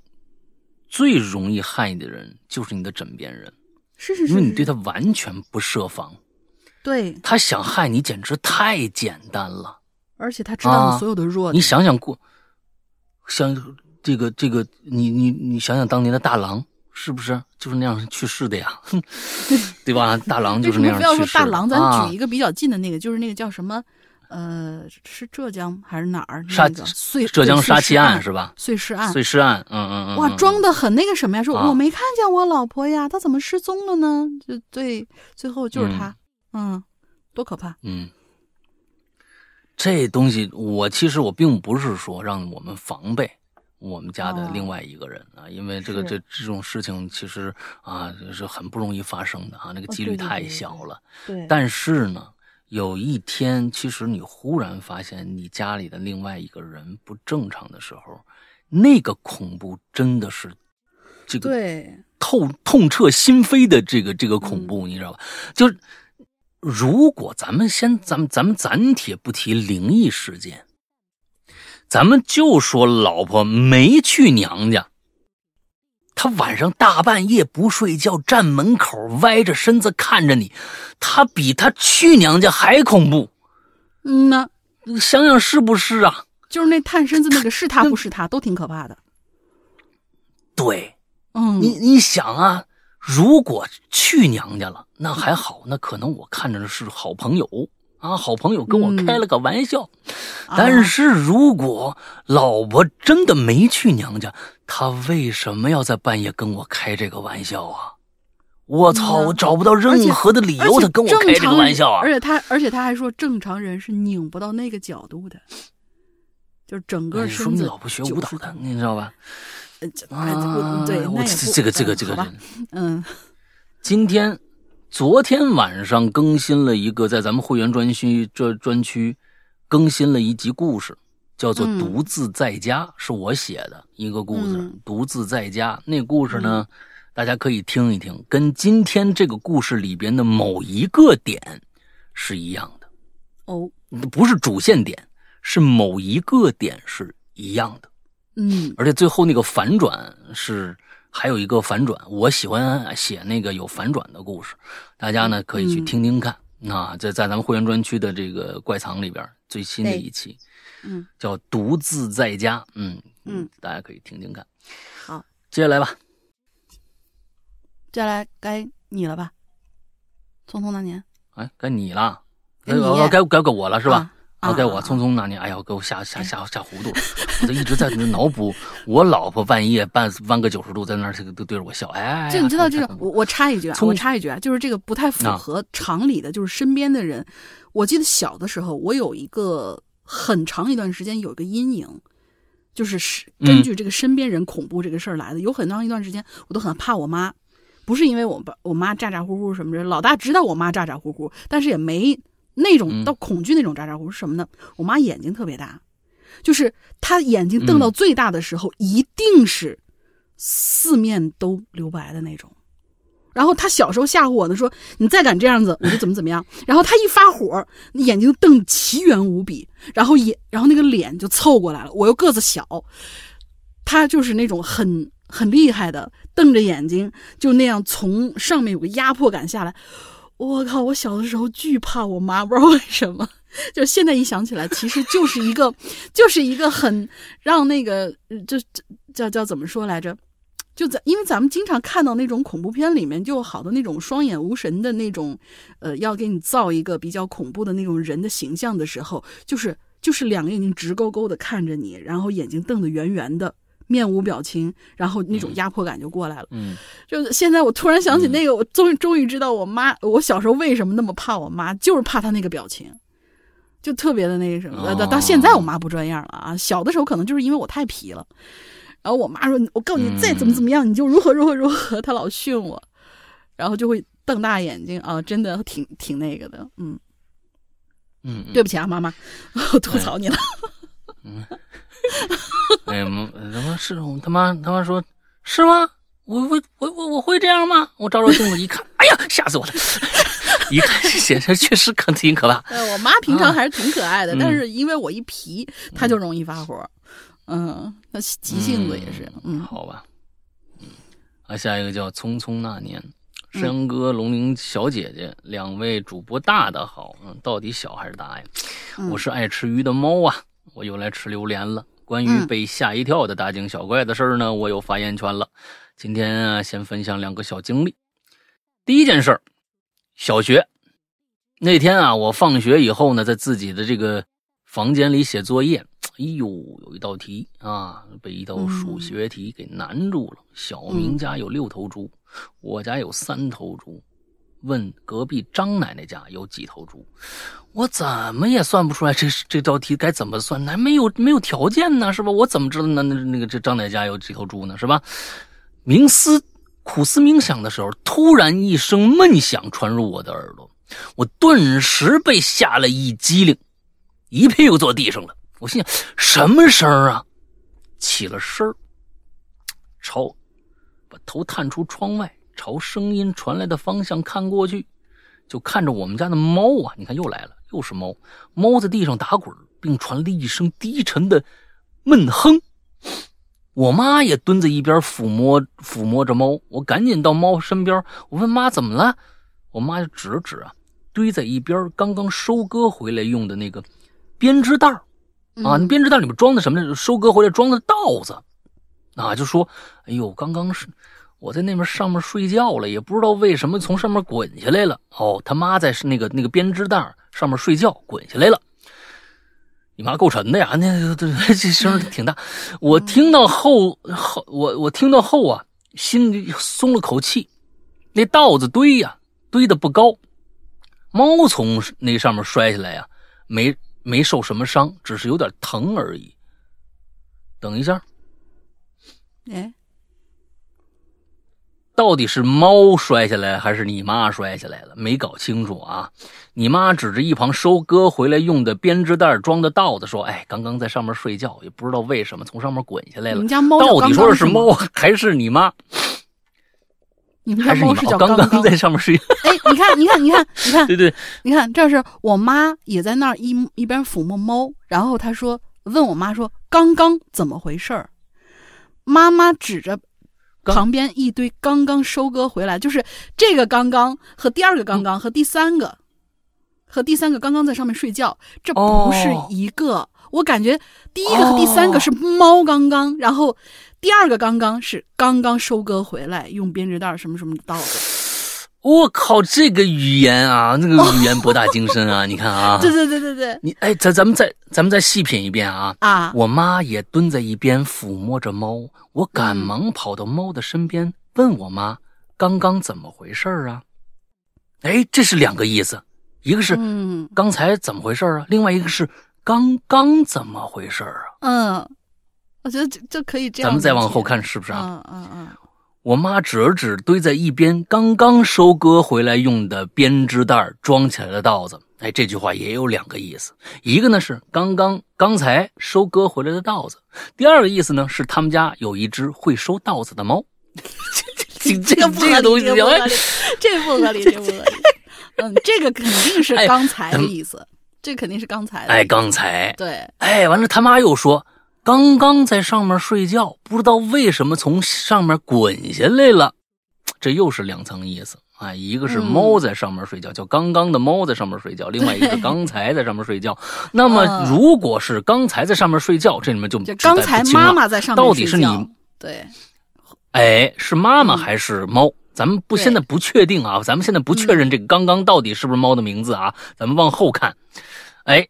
[SPEAKER 1] 最容易害你的人就是你的枕边人，
[SPEAKER 2] 是是是，
[SPEAKER 1] 因为你对他完全不设防，
[SPEAKER 2] 对
[SPEAKER 1] 他想害你简直太简单了，
[SPEAKER 2] 而且他知道你所有的弱
[SPEAKER 1] 点。你想想过，像这个这个，你你你想想当年的大郎是不是就是那样去世的呀？对吧？大郎就是那样去世。
[SPEAKER 2] 不要说大郎，咱
[SPEAKER 1] 啊
[SPEAKER 2] 举一个比较近的那个，就是那个叫什么？呃，是浙江还是哪儿？
[SPEAKER 1] 杀
[SPEAKER 2] 碎
[SPEAKER 1] 浙江杀妻
[SPEAKER 2] 案
[SPEAKER 1] 是吧？
[SPEAKER 2] 碎尸案，
[SPEAKER 1] 碎尸案，嗯嗯嗯。
[SPEAKER 2] 哇，装的很那个什么呀？说
[SPEAKER 1] 啊
[SPEAKER 2] 我没看见我老婆呀，她怎么失踪了呢？就对，最后就是她，嗯，多可怕。
[SPEAKER 1] 嗯，这东西我其实我并不是说让我们防备我们家的另外一个人啊，因为这个这这种事情其实啊是很不容易发生的啊，那个几率太小了。
[SPEAKER 2] 对，
[SPEAKER 1] 但是呢。有一天，其实你忽然发现你家里的另外一个人不正常的时候，那个恐怖真的是这个
[SPEAKER 2] 对
[SPEAKER 1] 透痛彻心扉的这个这个恐怖，
[SPEAKER 2] 嗯、
[SPEAKER 1] 你知道吧？就是如果咱们先咱们咱们暂且不提灵异事件，咱们就说老婆没去娘家。他晚上大半夜不睡觉，站门口歪着身子看着你，他比他去娘家还恐怖。
[SPEAKER 2] 嗯呐，
[SPEAKER 1] 想想是不是啊？
[SPEAKER 2] 就是那探身子那个是他不是他，都挺可怕的。
[SPEAKER 1] 对，
[SPEAKER 2] 嗯，
[SPEAKER 1] 你你想啊，如果去娘家了，那还好，那可能我看着的是好朋友啊，好朋友跟我开了个玩笑。
[SPEAKER 2] 嗯、
[SPEAKER 1] 但是如果老婆真的没去娘家，她为什么要在半夜跟我开这个玩笑啊？我操！我找不到任何的理由，他跟我开这个玩笑啊！
[SPEAKER 2] 而且他，而且他还说，正常人是拧不到那个角度的，就是整个身子。
[SPEAKER 1] 说明老婆学舞蹈的，你知道吧？
[SPEAKER 2] 啊，对，
[SPEAKER 1] 我这这个这个这个，
[SPEAKER 2] 嗯，
[SPEAKER 1] 今天、昨天晚上更新了一个，在咱们会员专区这专区更新了一集故事。叫做《独自在家》，
[SPEAKER 2] 嗯、
[SPEAKER 1] 是我写的一个故事。
[SPEAKER 2] 嗯、
[SPEAKER 1] 独自在家那故事呢，嗯、大家可以听一听，跟今天这个故事里边的某一个点是一样的。
[SPEAKER 2] 哦，
[SPEAKER 1] 不是主线点，是某一个点是一样的。
[SPEAKER 2] 嗯，
[SPEAKER 1] 而且最后那个反转是还有一个反转，我喜欢写那个有反转的故事，大家呢可以去听听看。啊，在在咱们会员专区的这个怪藏里边最新的一期。
[SPEAKER 2] 嗯，
[SPEAKER 1] 叫独自在家，嗯
[SPEAKER 2] 嗯，
[SPEAKER 1] 大家可以听听看。
[SPEAKER 2] 好，
[SPEAKER 1] 接下来吧。
[SPEAKER 2] 接下来该你了吧？匆匆那年，
[SPEAKER 1] 哎，该你了，
[SPEAKER 2] 该
[SPEAKER 1] 该该该我了是吧？
[SPEAKER 2] 啊
[SPEAKER 1] 该我匆匆那年，哎呀，给我吓吓吓吓糊涂了，我就一直在那脑补我老婆半夜半弯个九十度在那儿，这个都对着我笑，哎呀，
[SPEAKER 2] 这你知道这
[SPEAKER 1] 太
[SPEAKER 2] 个？我我插一句啊，我插一句啊，就是这个不太符合常理的，就是身边的人。我记得小的时候，我有一个很长一段时间有一个阴影，就是是根据这个身边人恐怖这个事儿来的。有很长一段时间，我都很怕我妈，不是因为我爸我妈咋咋呼呼什么的，老大知道我妈咋咋呼呼，但是也没那种
[SPEAKER 1] 嗯
[SPEAKER 2] 到恐惧那种咋咋呼呼是什么呢？我妈眼睛特别大，就是她眼睛瞪到最大的时候，一定是四面都留白的那种。然后她小时候吓唬我呢，说你再敢这样子，我就怎么怎么样。然后她一发火，眼睛瞪奇圆无比，然后眼，然后那个脸就凑过来了。我又个子小，她就是那种很很厉害的，瞪着眼睛就那样从上面有个压迫感下来。我靠！我小的时候巨怕我妈，不知道为什么。就现在一想起来，其实就是一个，就是一个很让那个，就叫叫怎么说来着？就咱因为咱们经常看到那种恐怖片里面，就好多那种双眼无神的那种，呃，要给你造一个比较恐怖的那种人的形象的时候，就是就是两个眼睛直勾勾的看着你，然后眼睛瞪得圆圆的，面无表情，然后那种压迫感就过来了。
[SPEAKER 1] 嗯
[SPEAKER 2] 就是现在我突然想起那个，我终于终于知道我妈，我小时候为什么那么怕我妈，就是怕她那个表情，就特别的那个什么。到、
[SPEAKER 1] 哦
[SPEAKER 2] 到现在我妈不这样了啊，小的时候可能就是因为我太皮了，然后我妈说：“我告诉你，再怎么怎么样，你就如何如何如何。”她老训我，然后就会瞪大眼睛啊，真的挺挺那个的。嗯，
[SPEAKER 1] 嗯，
[SPEAKER 2] 对不起啊，妈妈，我吐槽你了。
[SPEAKER 1] 哎呀，妈他妈是他妈他妈说，是吗？我我我我我会这样吗？我照照镜子一看，哎呀，吓死我了！一看显示确实可挺可怕。
[SPEAKER 2] 呃，我妈平常还是挺可爱的，
[SPEAKER 1] 嗯
[SPEAKER 2] 但是因为我一皮，她就容易发火。嗯，那急性子也是。嗯，
[SPEAKER 1] 好吧，嗯，啊，下一个叫《匆匆那年》，山哥、龙玲小姐姐两位主播大的好，嗯，到底小还是大呀？
[SPEAKER 2] 嗯
[SPEAKER 1] 我是爱吃鱼的猫啊，我又来吃榴莲了。关于
[SPEAKER 2] 嗯
[SPEAKER 1] 被吓一跳的大惊小怪的事儿呢，我有发言权了。今天啊，先分享两个小经历。第一件事儿，小学那天啊，我放学以后呢，在自己的这个房间里写作业。哎呦，有一道题啊，被一道数学题给难住了。小明家有六头猪，我家有三头猪。问隔壁张奶奶家有几头猪，我怎么也算不出来这这道题该怎么算？那没有没有条件呢，是吧？我怎么知道那那那个这张奶奶家有几头猪呢？是吧？冥思苦思冥想的时候，突然一声闷响传入我的耳朵，我顿时被吓了一激灵，一屁股坐地上了。我心想什么声啊？起了身儿，朝把头探出窗外，朝声音传来的方向看过去，就看着我们家的猫啊！你看又来了，又是猫，猫在地上打滚，并传来一声低沉的闷哼。我妈也蹲在一边抚摸抚摸着猫，我赶紧到猫身边，我问妈怎么了，我妈就指了指啊，堆在一边刚刚收割回来用的那个编织袋儿啊，那编织袋里面装的什么呢？收割回来装的稻子啊，就说，哎呦，刚刚是我在那边上面睡觉了，也不知道为什么从上面滚下来了。哦，他妈在那个那个编织袋上面睡觉，滚下来了。你妈够沉的呀！那这 这声挺大，我听到后后我我听到后啊，心里松了口气。那稻子堆呀，堆的不高，猫从那上面摔下来呀，没没受什么伤，只是有点疼而已。等一下，
[SPEAKER 2] 哎，
[SPEAKER 1] 到底是猫摔下来还是你妈摔下来了？没搞清楚啊！你妈指着一旁收割回来用的编织袋装的稻子说：“哎，刚刚在上面睡觉，也不知道为什么从上面滚下来了。
[SPEAKER 2] 你们家猫叫
[SPEAKER 1] 到底说的是猫还是你妈？
[SPEAKER 2] 你们家猫是叫
[SPEAKER 1] 刚
[SPEAKER 2] 刚
[SPEAKER 1] 在上面睡。
[SPEAKER 2] 哎，你看，你看，你看，你看，
[SPEAKER 1] 对对，
[SPEAKER 2] 你看，这是我妈也在那儿一一边抚摸猫，然后她说问我妈说刚刚怎么回事儿？妈妈指着
[SPEAKER 1] 刚
[SPEAKER 2] 旁边一堆刚刚收割回来，就是这个刚刚和第二个刚刚和第三个。和第三个刚刚在上面睡觉，这不是
[SPEAKER 1] 哦
[SPEAKER 2] 一个。我感觉第一个和第三个是猫刚刚，然后第二个刚刚是刚刚收割回来，用编织袋什么什么倒的。
[SPEAKER 1] 我靠，这个语言啊，那个语言博大精深啊！你看啊，
[SPEAKER 2] 对对对对对，
[SPEAKER 1] 你哎，咱咱们再咱们再细品一遍啊
[SPEAKER 2] 啊！
[SPEAKER 1] 我妈也蹲在一边抚摸着猫，我赶忙跑到猫的身边，问我妈刚刚怎么回事啊？哎，这是两个意思，一个是刚才怎么回事啊？另外一个是刚刚怎么回事啊？
[SPEAKER 2] 嗯，我觉得这这可以这样。
[SPEAKER 1] 咱们再往后看，是不是
[SPEAKER 2] 啊？嗯嗯嗯。
[SPEAKER 1] 我妈指了指堆在一边刚刚收割回来用的编织袋装起来的稻子，哎，这句话也有两个意思，一个呢是刚刚刚才收割回来的稻子，第二个意思呢是他们家有一只会收稻子的猫。
[SPEAKER 2] 这这这
[SPEAKER 1] 这个东西，
[SPEAKER 2] 这不合理，这不合理。嗯，这个肯定是刚才的意思，这肯定是刚才的。
[SPEAKER 1] 哎，刚才
[SPEAKER 2] 对，
[SPEAKER 1] 哎，完了他妈又说。刚刚在上面睡觉，不知道为什么从上面滚下来了，这又是两层意思啊！一个是猫在上面睡觉，叫刚刚的猫在上面睡觉；另外一个刚才在上面睡觉。那么，如果是刚才在上面睡觉，这里面就
[SPEAKER 2] 刚才妈妈在上
[SPEAKER 1] 面到底是你
[SPEAKER 2] 对？
[SPEAKER 1] 哎，是妈妈还是猫？咱们不现在不确定啊，咱们现在不确认这个刚刚到底是不是猫的名字啊？咱们往后看，哎，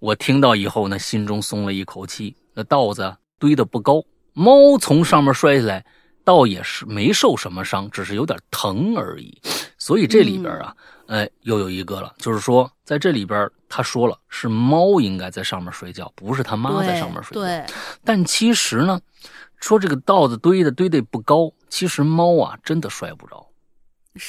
[SPEAKER 1] 我听到以后呢，心中松了一口气。那稻子堆的不高，猫从上面摔下来，倒也是没受什么伤，只是有点疼而已。所以这里边啊，哎，又有一个了，就是说在这里边，他说了是猫应该在上面睡觉，不是他妈在上面睡觉。
[SPEAKER 2] 对。
[SPEAKER 1] 但其实呢，说这个稻子堆的堆得不高，其实猫啊真的摔不着，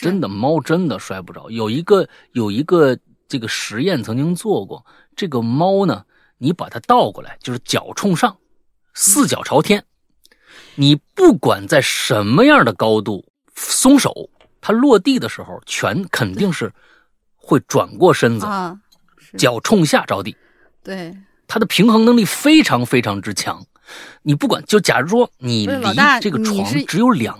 [SPEAKER 1] 真的猫真的摔不着。有一个有一个这个实验曾经做过，这个猫呢。你把它倒过来，就是脚冲上，四脚朝天。你不管在什么样的高度松手，它落地的时候，全肯定是会转过身子，脚冲下着地。
[SPEAKER 2] 对，
[SPEAKER 1] 它的平衡能力非常非常之强。你不管，就假如说你离这个床只有两，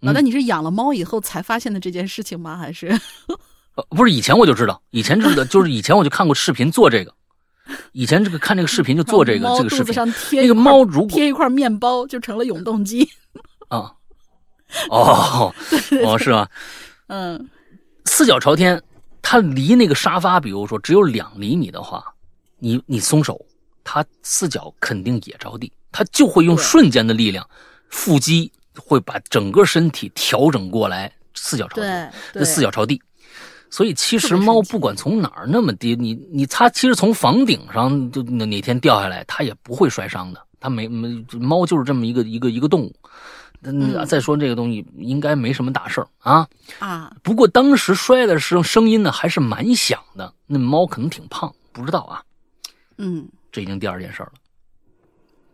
[SPEAKER 2] 老大，你是养了猫以后才发现的这件事情吗？还是？
[SPEAKER 1] 呃，不是，以前我就知道，以前知道，就是以前我就看过视频做这个。以前这个看这个视频就做这个这个视频，那个猫如果
[SPEAKER 2] 贴一块面包就成了永动机
[SPEAKER 1] 啊，哦哦是吧？
[SPEAKER 2] 嗯，
[SPEAKER 1] 四脚朝天，它离那个沙发，比如说只有两厘米的话，你你松手，它四脚肯定也着地，它就会用瞬间的力量，腹肌会把整个身体调整过来，四脚朝天，这四脚朝地。所以其实猫不管从哪儿那么低，你你它其实从房顶上就哪天掉下来，它也不会摔伤的。它没没猫就是这么一个一个一个动物。嗯，再说这个东西应该没什么大事儿啊
[SPEAKER 2] 啊。
[SPEAKER 1] 不过当时摔的声声音呢还是蛮响的。那猫可能挺胖，不知道啊。
[SPEAKER 2] 嗯，
[SPEAKER 1] 这已经第二件事了。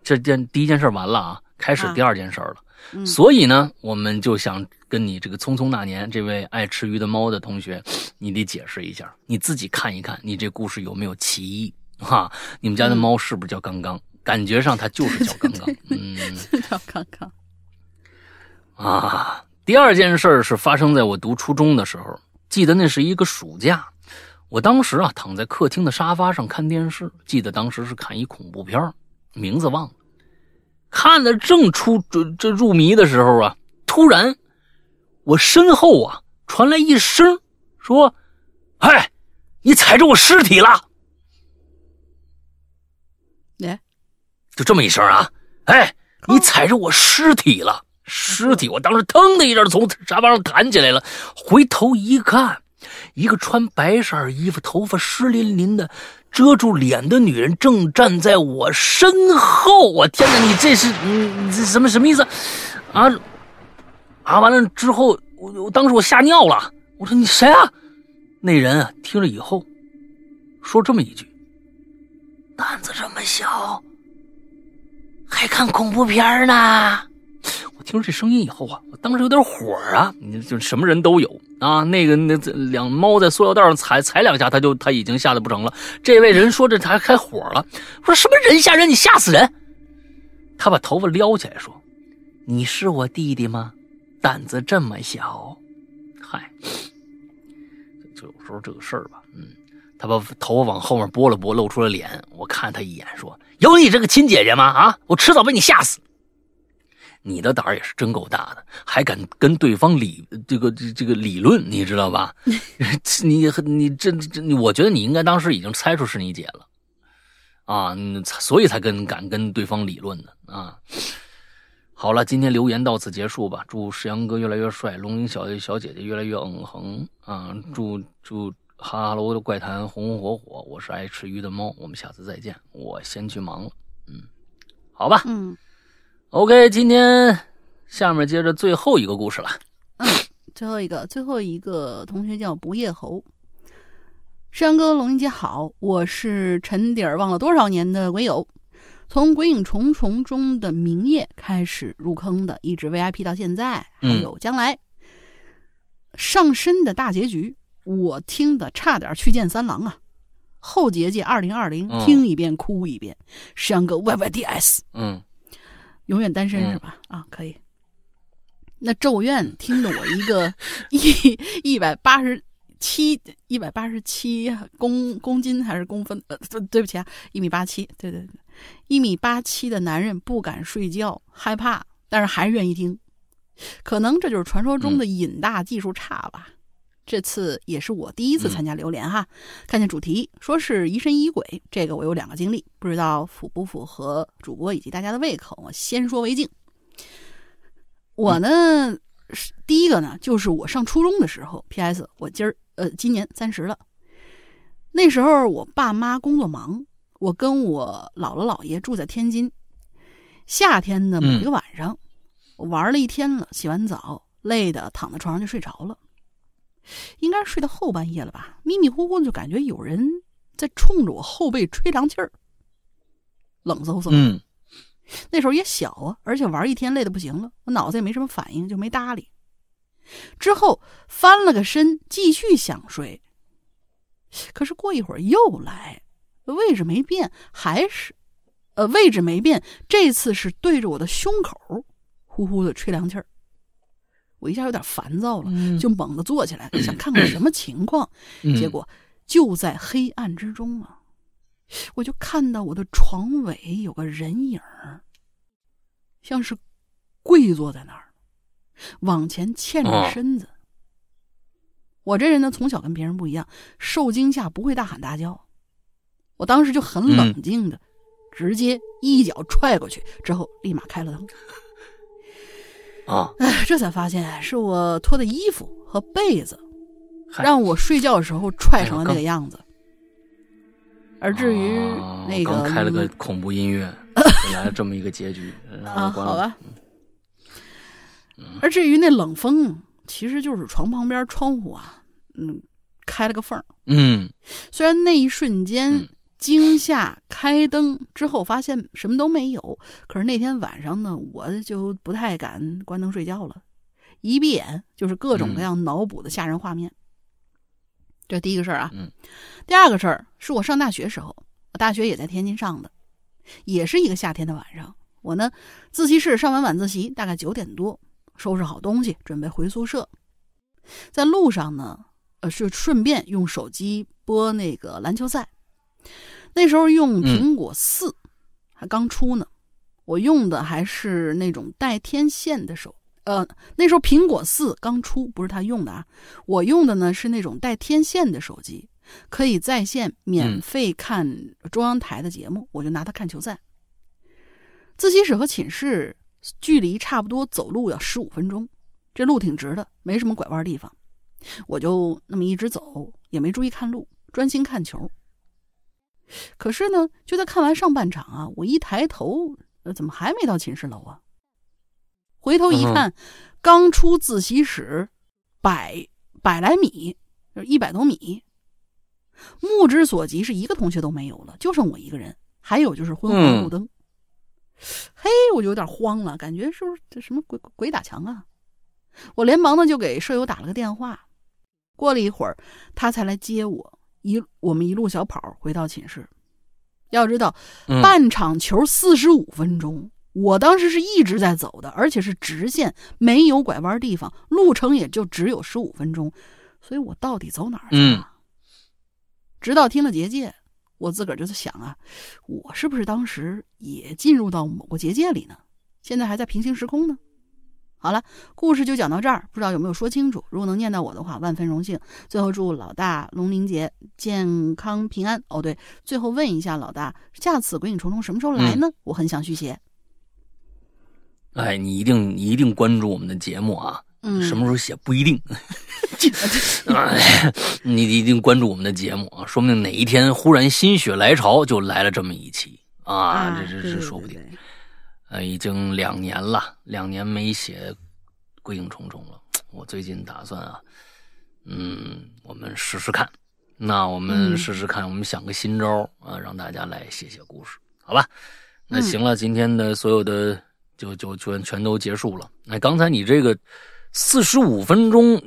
[SPEAKER 1] 这件第一件事完了啊，开始第二件事了。所以呢，我们就想跟你这个《匆匆那年》这位爱吃鱼的猫的同学，你得解释一下，你自己看一看，你这故事有没有歧义哈？你们家的猫是不是叫刚刚？感觉上它就是叫刚刚，嗯，
[SPEAKER 2] 叫刚刚。
[SPEAKER 1] 啊，第二件事是发生在我读初中的时候，记得那是一个暑假，我当时啊躺在客厅的沙发上看电视，记得当时是看一恐怖片名字忘了。看的正出这这入迷的时候啊，突然，我身后啊传来一声说：“哎，你踩着我尸体了！”
[SPEAKER 2] 哎，
[SPEAKER 1] 就这么一声啊，哎，你踩着我尸体了！尸体，我当时腾的一下从沙发上弹起来了，回头一看，一个穿白色衣服、头发湿淋淋的。遮住脸的女人正站在我身后，我天哪！你这是你这什么什么意思？啊啊！完了之后，我我当时我吓尿了。我说你谁啊？那人啊听了以后，说这么一句：“胆子这么小，还看恐怖片呢。”听这声音以后啊，我当时有点火啊！你就什么人都有啊。那个那两猫在塑料袋上踩踩两下，他就他已经吓得不成了。这位人说这他开火了，说什么人吓人，你吓死人！他把头发撩起来说：“你是我弟弟吗？胆子这么小？”嗨，就有时候这个事儿吧，嗯，他把头发往后面拨了拨，露出了脸。我看他一眼，说：“有你这个亲姐姐吗？啊，我迟早被你吓死。”你的胆儿也是真够大的，还敢跟对方理这个这这个理论，你知道吧？你你这这，我觉得你应该当时已经猜出是你姐了啊，所以才跟敢跟对方理论的啊。好了，今天留言到此结束吧。祝石阳哥越来越帅，龙吟小小姐姐越来越嗯哼啊！祝祝哈喽的怪谈红红火火。我是爱吃鱼的猫，我们下次再见。我先去忙了，嗯，好吧，
[SPEAKER 2] 嗯。
[SPEAKER 1] OK，今天下面接着最后一个故事了。
[SPEAKER 2] 嗯，最后一个，最后一个同学叫不夜侯。山哥，龙英姐好，我是沉底儿忘了多少年的鬼友，从《鬼影重重》中的明夜开始入坑的，一直 VIP 到现在，还有将来上身的大结局，我听的差点去见三郎啊！后结界二零二零，听一遍哭一遍。山哥 YYDS，
[SPEAKER 1] 嗯。
[SPEAKER 2] 永远单身是吧？啊，可以。那咒怨听得我一个 一一百八十七一百八十七公公斤还是公分？呃，对不起啊，一米八七。对对对，一米八七的男人不敢睡觉，害怕，但是还是愿意听。可能这就是传说中的瘾大技术差吧。这次也是我第一次参加榴莲哈，看见主题说是疑神疑鬼，这个我有两个经历，不知道符不符合主播以及大家的胃口。我先说为敬。我呢，第一个呢，就是我上初中的时候。P.S. 我今儿呃今年三十了。那时候我爸妈工作忙，我跟我姥姥姥爷住在天津。夏天的某一个晚上，我玩了一天了，洗完澡累的躺在床上就睡着了。应该睡到后半夜了吧？迷迷糊糊就感觉有人在冲着我后背吹凉气儿，冷飕飕。
[SPEAKER 1] 嗯，
[SPEAKER 2] 那时候也小啊，而且玩一天累的不行了，我脑子也没什么反应，就没搭理。之后翻了个身，继续想睡。可是过一会儿又来，位置没变，还是，呃，位置没变，这次是对着我的胸口，呼呼的吹凉气儿。我一下有点烦躁了，就猛地坐起来，想看看什么情况。结果就在黑暗之中啊，我就看到我的床尾有个人影像是跪坐在那儿，往前欠着身子。我这人呢，从小跟别人不一样，受惊吓不会大喊大叫。我当时就很冷静的，直接一脚踹过去，之后立马开了灯。
[SPEAKER 1] 啊！
[SPEAKER 2] 哎，这才发现是我脱的衣服和被子，让我睡觉的时候踹成了那个样子。而至于那个，
[SPEAKER 1] 刚开了个恐怖音乐，来了这么一个结局
[SPEAKER 2] 啊！好吧。而至于那冷风，其实就是床旁边窗户啊，嗯，开了个缝儿
[SPEAKER 1] 嗯，
[SPEAKER 2] 虽然那一瞬间。惊吓，开灯之后发现什么都没有。可是那天晚上呢，我就不太敢关灯睡觉了，一闭眼就是各种各样脑补的吓人画面。这第一个事儿啊，第二个事儿是我上大学时候，我大学也在天津上的，也是一个夏天的晚上。我呢，自习室上完晚自习，大概九点多，收拾好东西准备回宿舍，在路上呢，呃，是顺便用手机播那个篮球赛。那时候用苹果四，还刚出呢。我用的还是那种带天线的手，呃，那时候苹果四刚出，不是他用的啊。我用的呢是那种带天线的手机，可以在线免费看中央台的节目，我就拿它看球赛。自习室和寝室距离差不多，走路要十五分钟，这路挺直的，没什么拐弯地方。我就那么一直走，也没注意看路，专心看球。可是呢，就在看完上半场啊，我一抬头，呃怎么还没到寝室楼啊？回头一看，刚出自习室，百百来米，就一百多米。目之所及是一个同学都没有了，就剩我一个人。还有就是昏黄路灯。嘿，我就有点慌了，感觉是不是这什么鬼鬼打墙啊？我连忙的就给舍友打了个电话。过了一会儿，他才来接我。一我们一路小跑回到寝室，要知道半场球四十五分钟，我当时是一直在走的，而且是直线，没有拐弯地方，路程也就只有十五分钟，所以我到底走哪儿去了？直到听了结界，我自个儿就在想啊，我是不是当时也进入到某个结界里呢？现在还在平行时空呢？好了，故事就讲到这儿，不知道有没有说清楚？如果能念到我的话，万分荣幸。最后祝老大龙鳞节健康平安。哦，对，最后问一下老大，下次鬼影重重什么时候来呢？我很想续写。
[SPEAKER 1] 哎，你一定你一定关注我们的节目啊！
[SPEAKER 2] 嗯，
[SPEAKER 1] 什么时候写不一定。哎，你一定关注我们的节目啊，说不定哪一天忽然心血来潮就来了这么一期啊！这这这说不定。呃，已经两年了，两年没写《归影重重》了。我最近打算啊，嗯，我们试试看。那我们试试看，我们想个新招啊，让大家来写写故事，好吧？那行了，今天的所有的就就全全都结束了。那刚才你这个四十五分钟，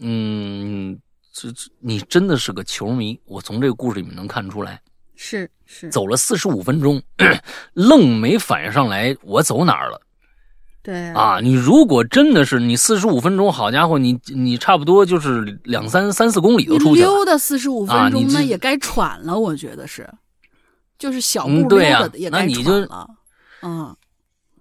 [SPEAKER 1] 嗯，这这你真的是个球迷，我从这个故事里面能看出来。
[SPEAKER 2] 是是，
[SPEAKER 1] 走了四十五分钟，愣没反应上来我走哪儿了。
[SPEAKER 2] 对
[SPEAKER 1] 啊，你如果真的是你四十五分钟，好家伙，你你差不多就是两三三四公里都出去了。
[SPEAKER 2] 溜达四十五分钟，那也该喘了，我觉得是，就是小步
[SPEAKER 1] 溜达
[SPEAKER 2] 也该
[SPEAKER 1] 喘
[SPEAKER 2] 了。嗯，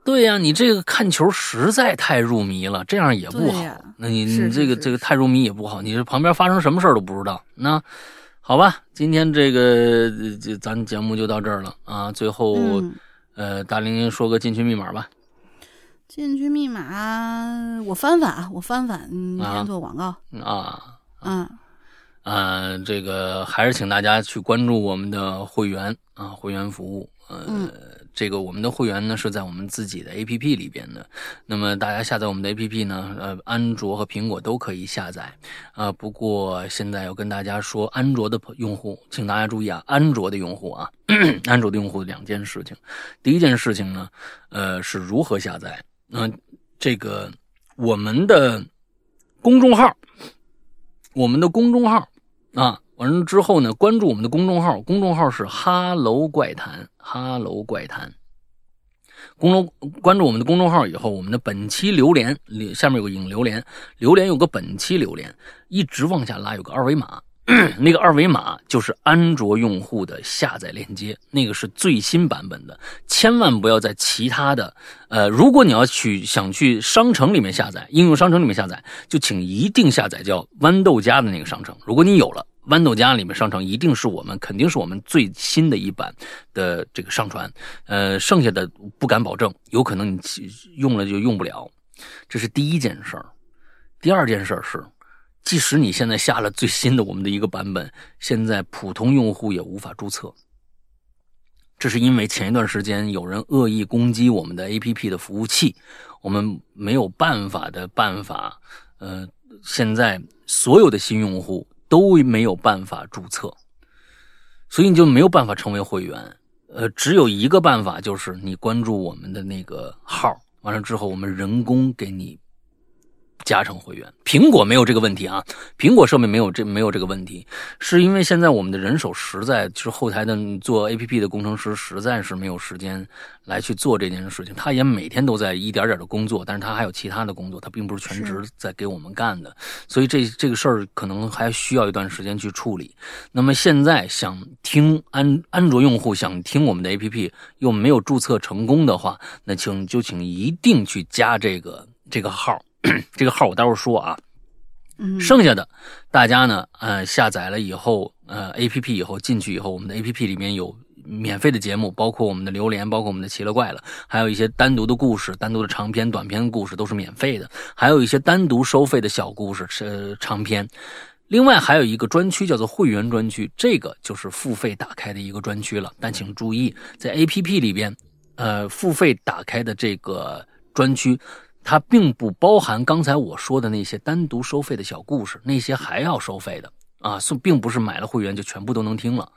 [SPEAKER 1] 对呀，你这个看球实在太入迷了，这样也不好。那你你这个这个太入迷也不好，你这旁边发生什么事都不知道。那。好吧，今天这个这咱节目就到这儿了啊！最后，呃，大玲说个进群密码吧。
[SPEAKER 2] 进群密码，我翻翻啊，我翻翻，嗯，先做广告
[SPEAKER 1] 啊，
[SPEAKER 2] 嗯，
[SPEAKER 1] 啊，这个还是请大家去关注我们的会员啊，会员服务，
[SPEAKER 2] 呃。
[SPEAKER 1] 这个我们的会员呢是在我们自己的 A P P 里边的，那么大家下载我们的 A P P 呢，呃，安卓和苹果都可以下载，啊，不过现在要跟大家说，安卓的用户，请大家注意啊，安卓的用户啊，安卓的用户两件事情，第一件事情呢，呃，是如何下载？那这个我们的公众号，我们的公众号啊。完了之后呢，关注我们的公众号，公众号是“哈喽怪谈”，“哈喽怪谈”。公众关注我们的公众号以后，我们的本期榴莲下面有个引榴莲，榴莲有个本期榴莲，一直往下拉有个二维码。那个二维码就是安卓用户的下载链接，那个是最新版本的，千万不要在其他的。呃，如果你要去想去商城里面下载，应用商城里面下载，就请一定下载叫豌豆荚的那个商城。如果你有了豌豆荚里面商城，一定是我们肯定是我们最新的一版的这个上传。呃，剩下的不敢保证，有可能你用了就用不了。这是第一件事儿。第二件事儿是。即使你现在下了最新的我们的一个版本，现在普通用户也无法注册。这是因为前一段时间有人恶意攻击我们的 APP 的服务器，我们没有办法的办法。呃，现在所有的新用户都没有办法注册，所以你就没有办法成为会员。呃，只有一个办法，就是你关注我们的那个号，完了之后我们人工给你。加成会员，苹果没有这个问题啊，苹果设备没有这没有这个问题，是因为现在我们的人手实在就是后台的做 A P P 的工程师实在是没有时间来去做这件事情，他也每天都在一点点的工作，但是他还有其他的工作，他并不是全职在给我们干的，所以这这个事儿可能还需要一段时间去处理。那么现在想听安安卓用户想听我们的 A P P 又没有注册成功的话，那请就请一定去加这个这个号。这个号我待会儿说啊，剩下的大家呢，呃，下载了以后，呃，A P P 以后进去以后，我们的 A P P 里面有免费的节目，包括我们的榴莲，包括我们的奇了怪了，还有一些单独的故事，单独的长篇、短篇故事都是免费的，还有一些单独收费的小故事呃长篇。另外还有一个专区叫做会员专区，这个就是付费打开的一个专区了。但请注意，在 A P P 里边，呃，付费打开的这个专区。它并不包含刚才我说的那些单独收费的小故事，那些还要收费的啊，并不是买了会员就全部都能听了。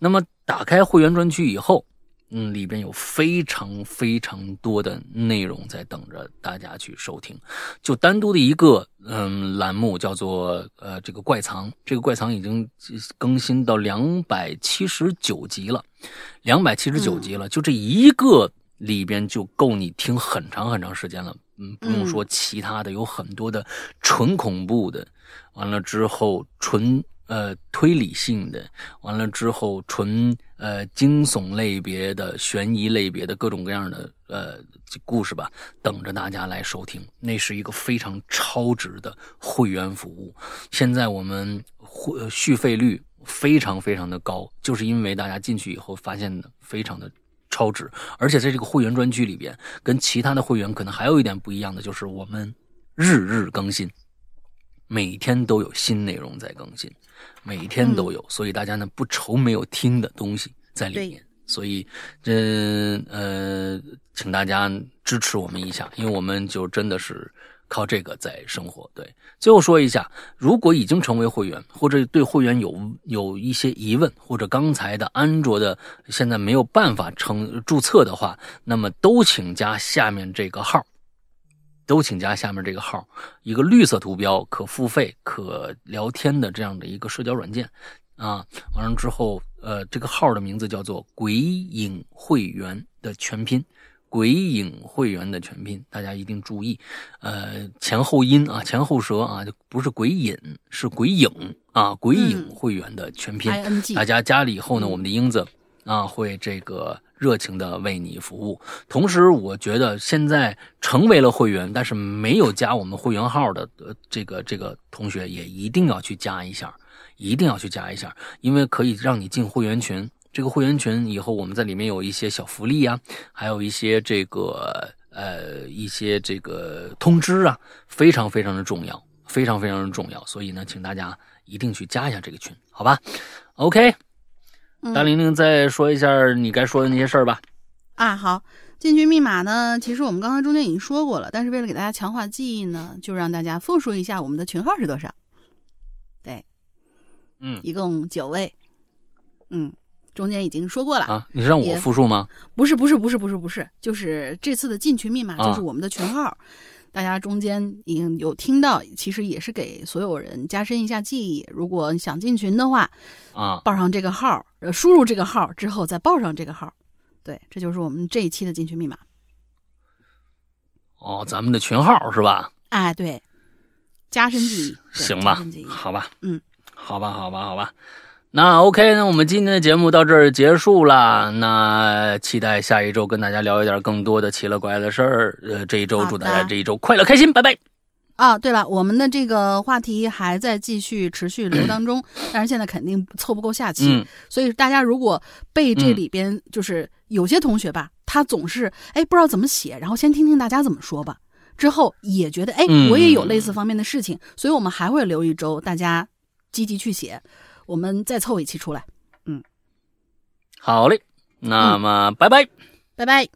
[SPEAKER 1] 那么打开会员专区以后，嗯，里边有非常非常多的内容在等着大家去收听。就单独的一个嗯栏目叫做呃这个怪藏，这个怪藏已经更新到两百七十九集了，两百七十九集了，就这一个里边就够你听很长很长时间了。嗯，不用说其他的，有很多的纯恐怖的，完了之后纯呃推理性的，完了之后纯呃惊悚类别的、悬疑类别的各种各样的呃故事吧，等着大家来收听。那是一个非常超值的会员服务。现在我们会续费率非常非常的高，就是因为大家进去以后发现的非常的。超值，而且在这个会员专区里边，跟其他的会员可能还有一点不一样的，就是我们日日更新，每天都有新内容在更新，每天都有，所以大家呢不愁没有听的东西在里面。所以这呃，请大家支持我们一下，因为我们就真的是。靠这个在生活。对，最后说一下，如果已经成为会员，或者对会员有有一些疑问，或者刚才的安卓的现在没有办法成注册的话，那么都请加下面这个号，都请加下面这个号，一个绿色图标，可付费、可聊天的这样的一个社交软件啊。完了之后，呃，这个号的名字叫做“鬼影会员”的全拼。鬼影会员的全拼，大家一定注意，呃，前后音啊，前后舌啊，就不是鬼影，是鬼影啊，鬼影会员的全拼。大家加了以后呢，我们的英子啊会这个热情的为你服务。同时，我觉得现在成为了会员，但是没有加我们会员号的这个这个同学，也一定要去加一下，一定要去加一下，因为可以让你进会员群。这个会员群以后，我们在里面有一些小福利啊，还有一些这个呃一些这个通知啊，非常非常的重要，非常非常的重要。所以呢，请大家一定去加一下这个群，好吧？OK，大玲玲再说一下你该说的那些事儿吧。
[SPEAKER 2] 啊，好，进群密码呢，其实我们刚才中间已经说过了，但是为了给大家强化记忆呢，就让大家复述一下我们的群号是多少。对，
[SPEAKER 1] 嗯，
[SPEAKER 2] 一共九位，嗯。中间已经说过了
[SPEAKER 1] 啊，你是让我复述吗？
[SPEAKER 2] 不是，不是，不是，不是，不是，就是这次的进群密码就是我们的群号，大家中间已经有听到，其实也是给所有人加深一下记忆。如果你想进群的话，
[SPEAKER 1] 啊，
[SPEAKER 2] 报上这个号，呃，输入这个号之后再报上这个号，对，这就是我们这一期的进群密码。
[SPEAKER 1] 哦，咱们的群号是吧？
[SPEAKER 2] 哎，对，加深记忆，
[SPEAKER 1] 行吧？好吧，
[SPEAKER 2] 嗯，
[SPEAKER 1] 好吧，好吧，好吧。那 OK，那我们今天的节目到这儿结束了。那期待下一周跟大家聊一点更多的奇了怪的事儿。呃，这一周祝大家这一周快乐开心，拜拜。
[SPEAKER 2] 啊，对了，我们的这个话题还在继续持续流当中，但是现在肯定凑不够下期，所以大家如果被这里边就是有些同学吧，他总是哎不知道怎么写，然后先听听大家怎么说吧，之后也觉得哎我也有类似方面的事情，所以我们还会留一周，大家积极去写。我们再凑一期出来，嗯，
[SPEAKER 1] 好嘞，那么拜拜，
[SPEAKER 2] 拜拜。